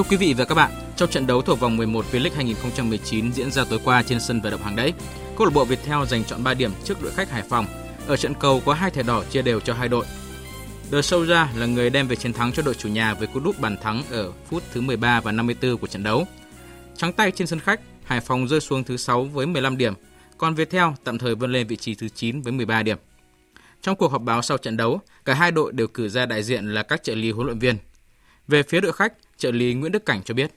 Thưa quý vị và các bạn, trong trận đấu thuộc vòng 11 V-League 2019 diễn ra tối qua trên sân vận động Hàng Đẫy, câu lạc bộ Viettel giành chọn 3 điểm trước đội khách Hải Phòng. Ở trận cầu có hai thẻ đỏ chia đều cho hai đội. De Souza là người đem về chiến thắng cho đội chủ nhà với cú đúp bàn thắng ở phút thứ 13 và 54 của trận đấu. Trắng tay trên sân khách, Hải Phòng rơi xuống thứ 6 với 15 điểm, còn Viettel tạm thời vươn lên vị trí thứ 9 với 13 điểm. Trong cuộc họp báo sau trận đấu, cả hai đội đều cử ra đại diện là các trợ lý huấn luyện viên. Về phía đội khách, trợ lý Nguyễn Đức Cảnh cho biết.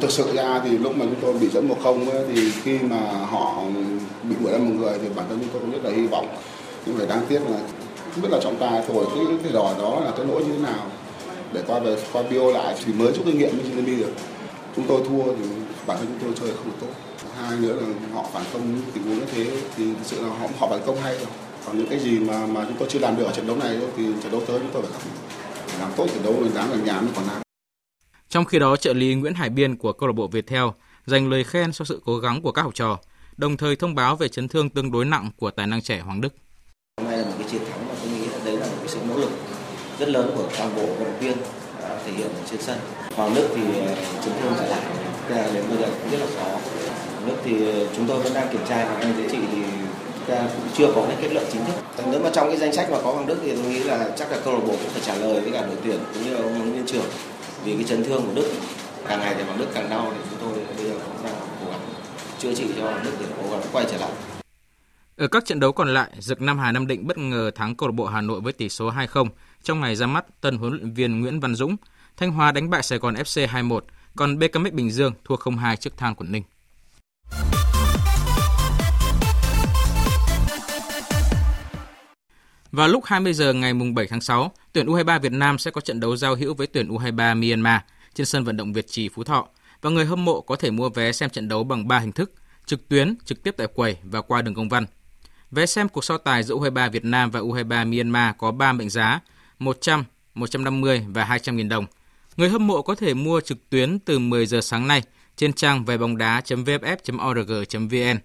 Thực sự ra thì lúc mà chúng tôi bị dẫn một không thì khi mà họ bị đuổi ra một người thì bản thân chúng tôi cũng rất là hy vọng. Nhưng phải đáng tiếc là không biết là trọng tài thổi cái cái đỏ đó là cái lỗi như thế nào. Để qua về, qua bio lại thì mới rút kinh nghiệm mới trên đi được. Chúng tôi thua thì bản thân chúng tôi chơi không được tốt. Hai nữa là họ phản công tình huống như thế thì thực sự là họ họ phản công hay rồi. Còn những cái gì mà mà chúng tôi chưa làm được ở trận đấu này thì trận đấu tới chúng tôi phải làm làm tốt trận đấu mình dám là nhà mới còn làm trong khi đó, trợ lý Nguyễn Hải Biên của câu lạc bộ Viettel dành lời khen cho sự cố gắng của các học trò, đồng thời thông báo về chấn thương tương đối nặng của tài năng trẻ Hoàng Đức. Hôm nay là một cái chiến thắng mà tôi nghĩ là đấy là một cái sự nỗ lực rất lớn của toàn bộ vận động viên đã thể hiện ở trên sân. Hoàng Đức thì à, chấn thương trở lại đến bây giờ cũng rất là khó. Hoàng Đức thì à, chúng tôi vẫn đang kiểm tra và anh chữa trị thì cũng chưa có cái kết luận chính thức. Nếu mà trong cái danh sách mà có Hoàng Đức thì tôi nghĩ là chắc là câu lạc bộ cũng phải trả lời với cả đội tuyển cũng như là ông huấn luyện trưởng vì cái chấn thương của Đức càng ngày thì bằng Đức càng đau thì chúng tôi bây giờ cũng đang cố gắng chữa trị cho Đức để cố gắng quay trở lại. Ở các trận đấu còn lại, Dực Nam Hà Nam Định bất ngờ thắng câu lạc bộ Hà Nội với tỷ số 2-0 trong ngày ra mắt tân huấn luyện viên Nguyễn Văn Dũng. Thanh Hóa đánh bại Sài Gòn FC 2-1, còn BKMX Bình Dương thua 0-2 trước Than Quảng Ninh. Vào lúc 20 giờ ngày 7 tháng 6, tuyển U23 Việt Nam sẽ có trận đấu giao hữu với tuyển U23 Myanmar trên sân vận động Việt Trì Phú Thọ. và người hâm mộ có thể mua vé xem trận đấu bằng 3 hình thức: trực tuyến, trực tiếp tại quầy và qua đường công văn. Vé xem cuộc so tài giữa U23 Việt Nam và U23 Myanmar có 3 mệnh giá 100, 150 và 200 000 đồng. Người hâm mộ có thể mua trực tuyến từ 10 giờ sáng nay trên trang về bóng đá.vff.org.vn.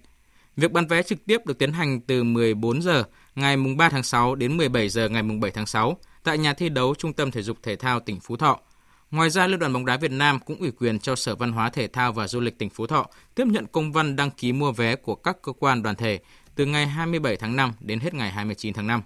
Việc bán vé trực tiếp được tiến hành từ 14 giờ ngày 3 tháng 6 đến 17 giờ ngày 7 tháng 6 tại nhà thi đấu Trung tâm Thể dục Thể thao tỉnh Phú Thọ. Ngoài ra, Liên đoàn bóng đá Việt Nam cũng ủy quyền cho Sở Văn hóa Thể thao và Du lịch tỉnh Phú Thọ tiếp nhận công văn đăng ký mua vé của các cơ quan đoàn thể từ ngày 27 tháng 5 đến hết ngày 29 tháng 5.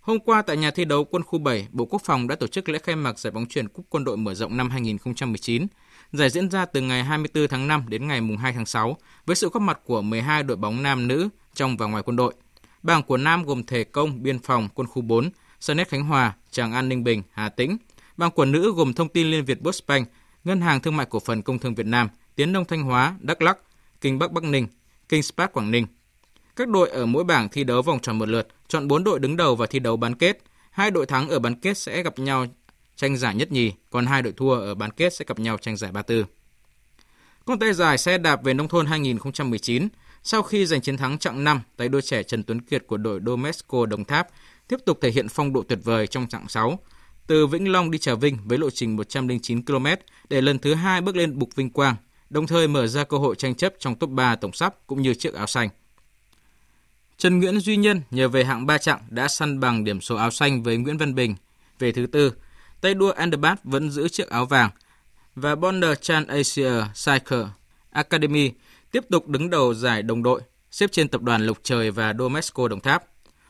Hôm qua tại nhà thi đấu Quân khu 7, Bộ Quốc phòng đã tổ chức lễ khai mạc giải bóng chuyền Cúp Quân đội mở rộng năm 2019. Giải diễn ra từ ngày 24 tháng 5 đến ngày 2 tháng 6 với sự góp mặt của 12 đội bóng nam nữ trong và ngoài quân đội. Bảng của nam gồm Thể công, Biên phòng, Quân khu 4, Sanet Khánh Hòa, Tràng An Ninh Bình, Hà Tĩnh. Bảng của nữ gồm Thông tin Liên Việt Postbank, Ngân hàng Thương mại Cổ phần Công thương Việt Nam, Tiến Đông Thanh Hóa, Đắk Lắk, Kinh Bắc Bắc Ninh, Kinh Spark Quảng Ninh. Các đội ở mỗi bảng thi đấu vòng tròn một lượt, chọn 4 đội đứng đầu và thi đấu bán kết. Hai đội thắng ở bán kết sẽ gặp nhau tranh giải nhất nhì, còn hai đội thua ở bán kết sẽ gặp nhau tranh giải ba tư. Con tay giải xe đạp về nông thôn 2019, sau khi giành chiến thắng chặng 5, tay đua trẻ Trần Tuấn Kiệt của đội Domesco Đồng Tháp tiếp tục thể hiện phong độ tuyệt vời trong chặng 6. Từ Vĩnh Long đi Trà Vinh với lộ trình 109 km để lần thứ hai bước lên bục vinh quang, đồng thời mở ra cơ hội tranh chấp trong top 3 tổng sắp cũng như chiếc áo xanh. Trần Nguyễn Duy Nhân nhờ về hạng 3 chặng đã săn bằng điểm số áo xanh với Nguyễn Văn Bình. Về thứ tư, tay đua Anderbat vẫn giữ chiếc áo vàng và Bonner Chan Asia Cycle Academy tiếp tục đứng đầu giải đồng đội, xếp trên tập đoàn Lục Trời và Domesco Đồng Tháp.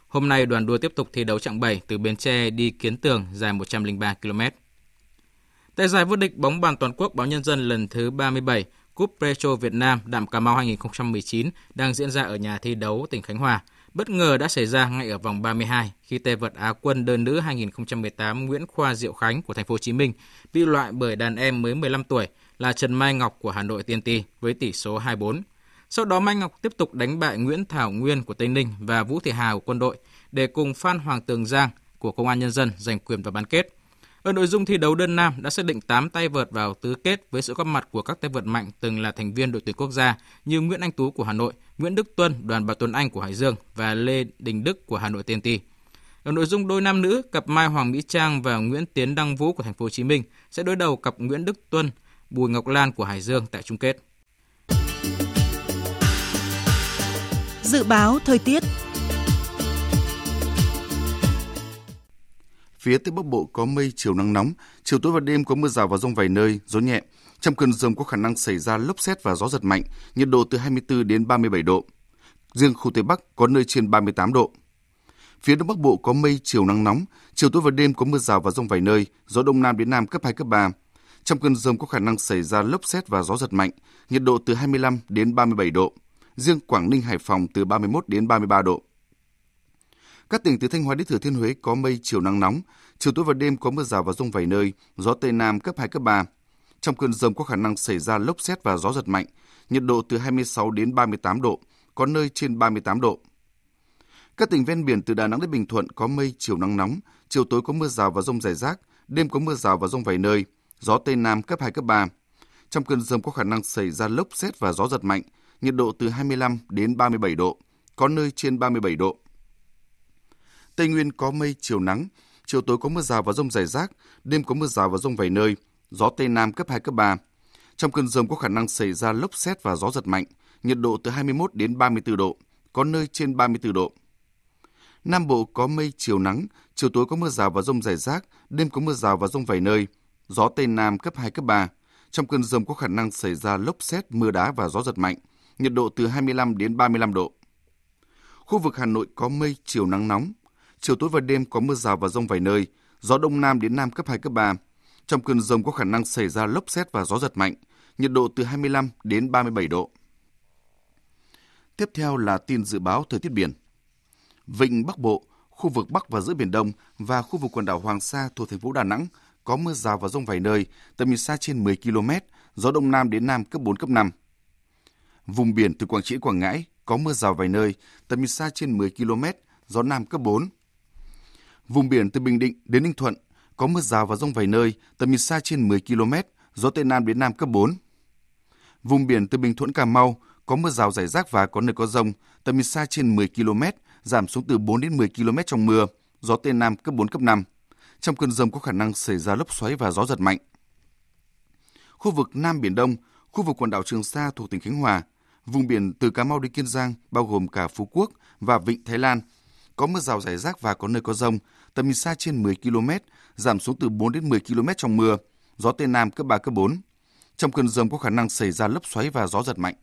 Hôm nay đoàn đua tiếp tục thi đấu chặng 7 từ Bến Tre đi Kiến Tường dài 103 km. Tại giải vô địch bóng bàn toàn quốc báo Nhân dân lần thứ 37, Cúp Petro Việt Nam Đạm Cà Mau 2019 đang diễn ra ở nhà thi đấu tỉnh Khánh Hòa. Bất ngờ đã xảy ra ngay ở vòng 32 khi tay vợt Á quân đơn nữ 2018 Nguyễn Khoa Diệu Khánh của thành phố Hồ Chí Minh bị loại bởi đàn em mới 15 tuổi là Trần Mai Ngọc của Hà Nội TNT với tỷ số 2-4. Sau đó Mai Ngọc tiếp tục đánh bại Nguyễn Thảo Nguyên của Tây Ninh và Vũ Thị Hà của quân đội để cùng Phan Hoàng Tường Giang của Công an Nhân dân giành quyền vào bán kết. Ở nội dung thi đấu đơn nam đã xác định 8 tay vợt vào tứ kết với sự góp mặt của các tay vợt mạnh từng là thành viên đội tuyển quốc gia như Nguyễn Anh Tú của Hà Nội, Nguyễn Đức Tuân, Đoàn Bảo Tuấn Anh của Hải Dương và Lê Đình Đức của Hà Nội TNT. Ở nội dung đôi nam nữ, cặp Mai Hoàng Mỹ Trang và Nguyễn Tiến Đăng Vũ của thành phố Hồ Chí Minh sẽ đối đầu cặp Nguyễn Đức Tuân, Bùi Ngọc Lan của Hải Dương tại chung kết. Dự báo thời tiết Phía Tây Bắc Bộ có mây, chiều nắng nóng, chiều tối và đêm có mưa rào và rông vài nơi, gió nhẹ. Trong cơn rông có khả năng xảy ra lốc xét và gió giật mạnh, nhiệt độ từ 24 đến 37 độ. Riêng khu Tây Bắc có nơi trên 38 độ. Phía Đông Bắc Bộ có mây, chiều nắng nóng, chiều tối và đêm có mưa rào và rông vài nơi, gió Đông Nam đến Nam cấp 2, cấp 3. Trong cơn rông có khả năng xảy ra lốc xét và gió giật mạnh, nhiệt độ từ 25 đến 37 độ. Riêng Quảng Ninh, Hải Phòng từ 31 đến 33 độ. Các tỉnh từ Thanh Hóa đến Thừa Thiên Huế có mây, chiều nắng nóng, chiều tối và đêm có mưa rào và rông vài nơi, gió Tây Nam cấp 2, cấp 3. Trong cơn rông có khả năng xảy ra lốc xét và gió giật mạnh, nhiệt độ từ 26 đến 38 độ, có nơi trên 38 độ. Các tỉnh ven biển từ Đà Nẵng đến Bình Thuận có mây, chiều nắng nóng, chiều tối có mưa rào và rông rải rác, đêm có mưa rào và rông vài nơi, gió Tây Nam cấp 2, cấp 3. Trong cơn rông có khả năng xảy ra lốc xét và gió giật mạnh, nhiệt độ từ 25 đến 37 độ, có nơi trên 37 độ. Tây Nguyên có mây, chiều nắng, chiều tối có mưa rào và rông rải rác, đêm có mưa rào và rông vài nơi, gió Tây Nam cấp 2, cấp 3. Trong cơn rông có khả năng xảy ra lốc xét và gió giật mạnh, nhiệt độ từ 21 đến 34 độ, có nơi trên 34 độ. Nam Bộ có mây, chiều nắng, chiều tối có mưa rào và rông rải rác, đêm có mưa rào và rông vài nơi, gió Tây Nam cấp 2, cấp 3. Trong cơn rông có khả năng xảy ra lốc xét, mưa đá và gió giật mạnh, nhiệt độ từ 25 đến 35 độ. Khu vực Hà Nội có mây, chiều nắng nóng, chiều tối và đêm có mưa rào và rông vài nơi, gió đông nam đến nam cấp 2, cấp 3. Trong cơn rông có khả năng xảy ra lốc xét và gió giật mạnh, nhiệt độ từ 25 đến 37 độ. Tiếp theo là tin dự báo thời tiết biển. Vịnh Bắc Bộ, khu vực Bắc và giữa Biển Đông và khu vực quần đảo Hoàng Sa thuộc thành phố Đà Nẵng có mưa rào và rông vài nơi, tầm nhìn xa trên 10 km, gió đông nam đến nam cấp 4, cấp 5. Vùng biển từ Quảng Trị đến Quảng Ngãi có mưa rào vài nơi, tầm nhìn xa trên 10 km, gió nam cấp 4. Vùng biển từ Bình Định đến Ninh Thuận có mưa rào và rông vài nơi, tầm nhìn xa trên 10 km, gió Tây Nam đến Nam cấp 4. Vùng biển từ Bình Thuận Cà Mau có mưa rào rải rác và có nơi có rông, tầm nhìn xa trên 10 km, giảm xuống từ 4 đến 10 km trong mưa, gió Tây Nam cấp 4, cấp 5. Trong cơn rông có khả năng xảy ra lốc xoáy và gió giật mạnh. Khu vực Nam Biển Đông, khu vực quần đảo Trường Sa thuộc tỉnh Khánh Hòa, vùng biển từ Cà Mau đến Kiên Giang bao gồm cả Phú Quốc và Vịnh Thái Lan, có mưa rào rải rác và có nơi có rông, tầm nhìn xa trên 10 km, giảm xuống từ 4 đến 10 km trong mưa, gió Tây Nam cấp 3, cấp 4. Trong cơn rông có khả năng xảy ra lốc xoáy và gió giật mạnh.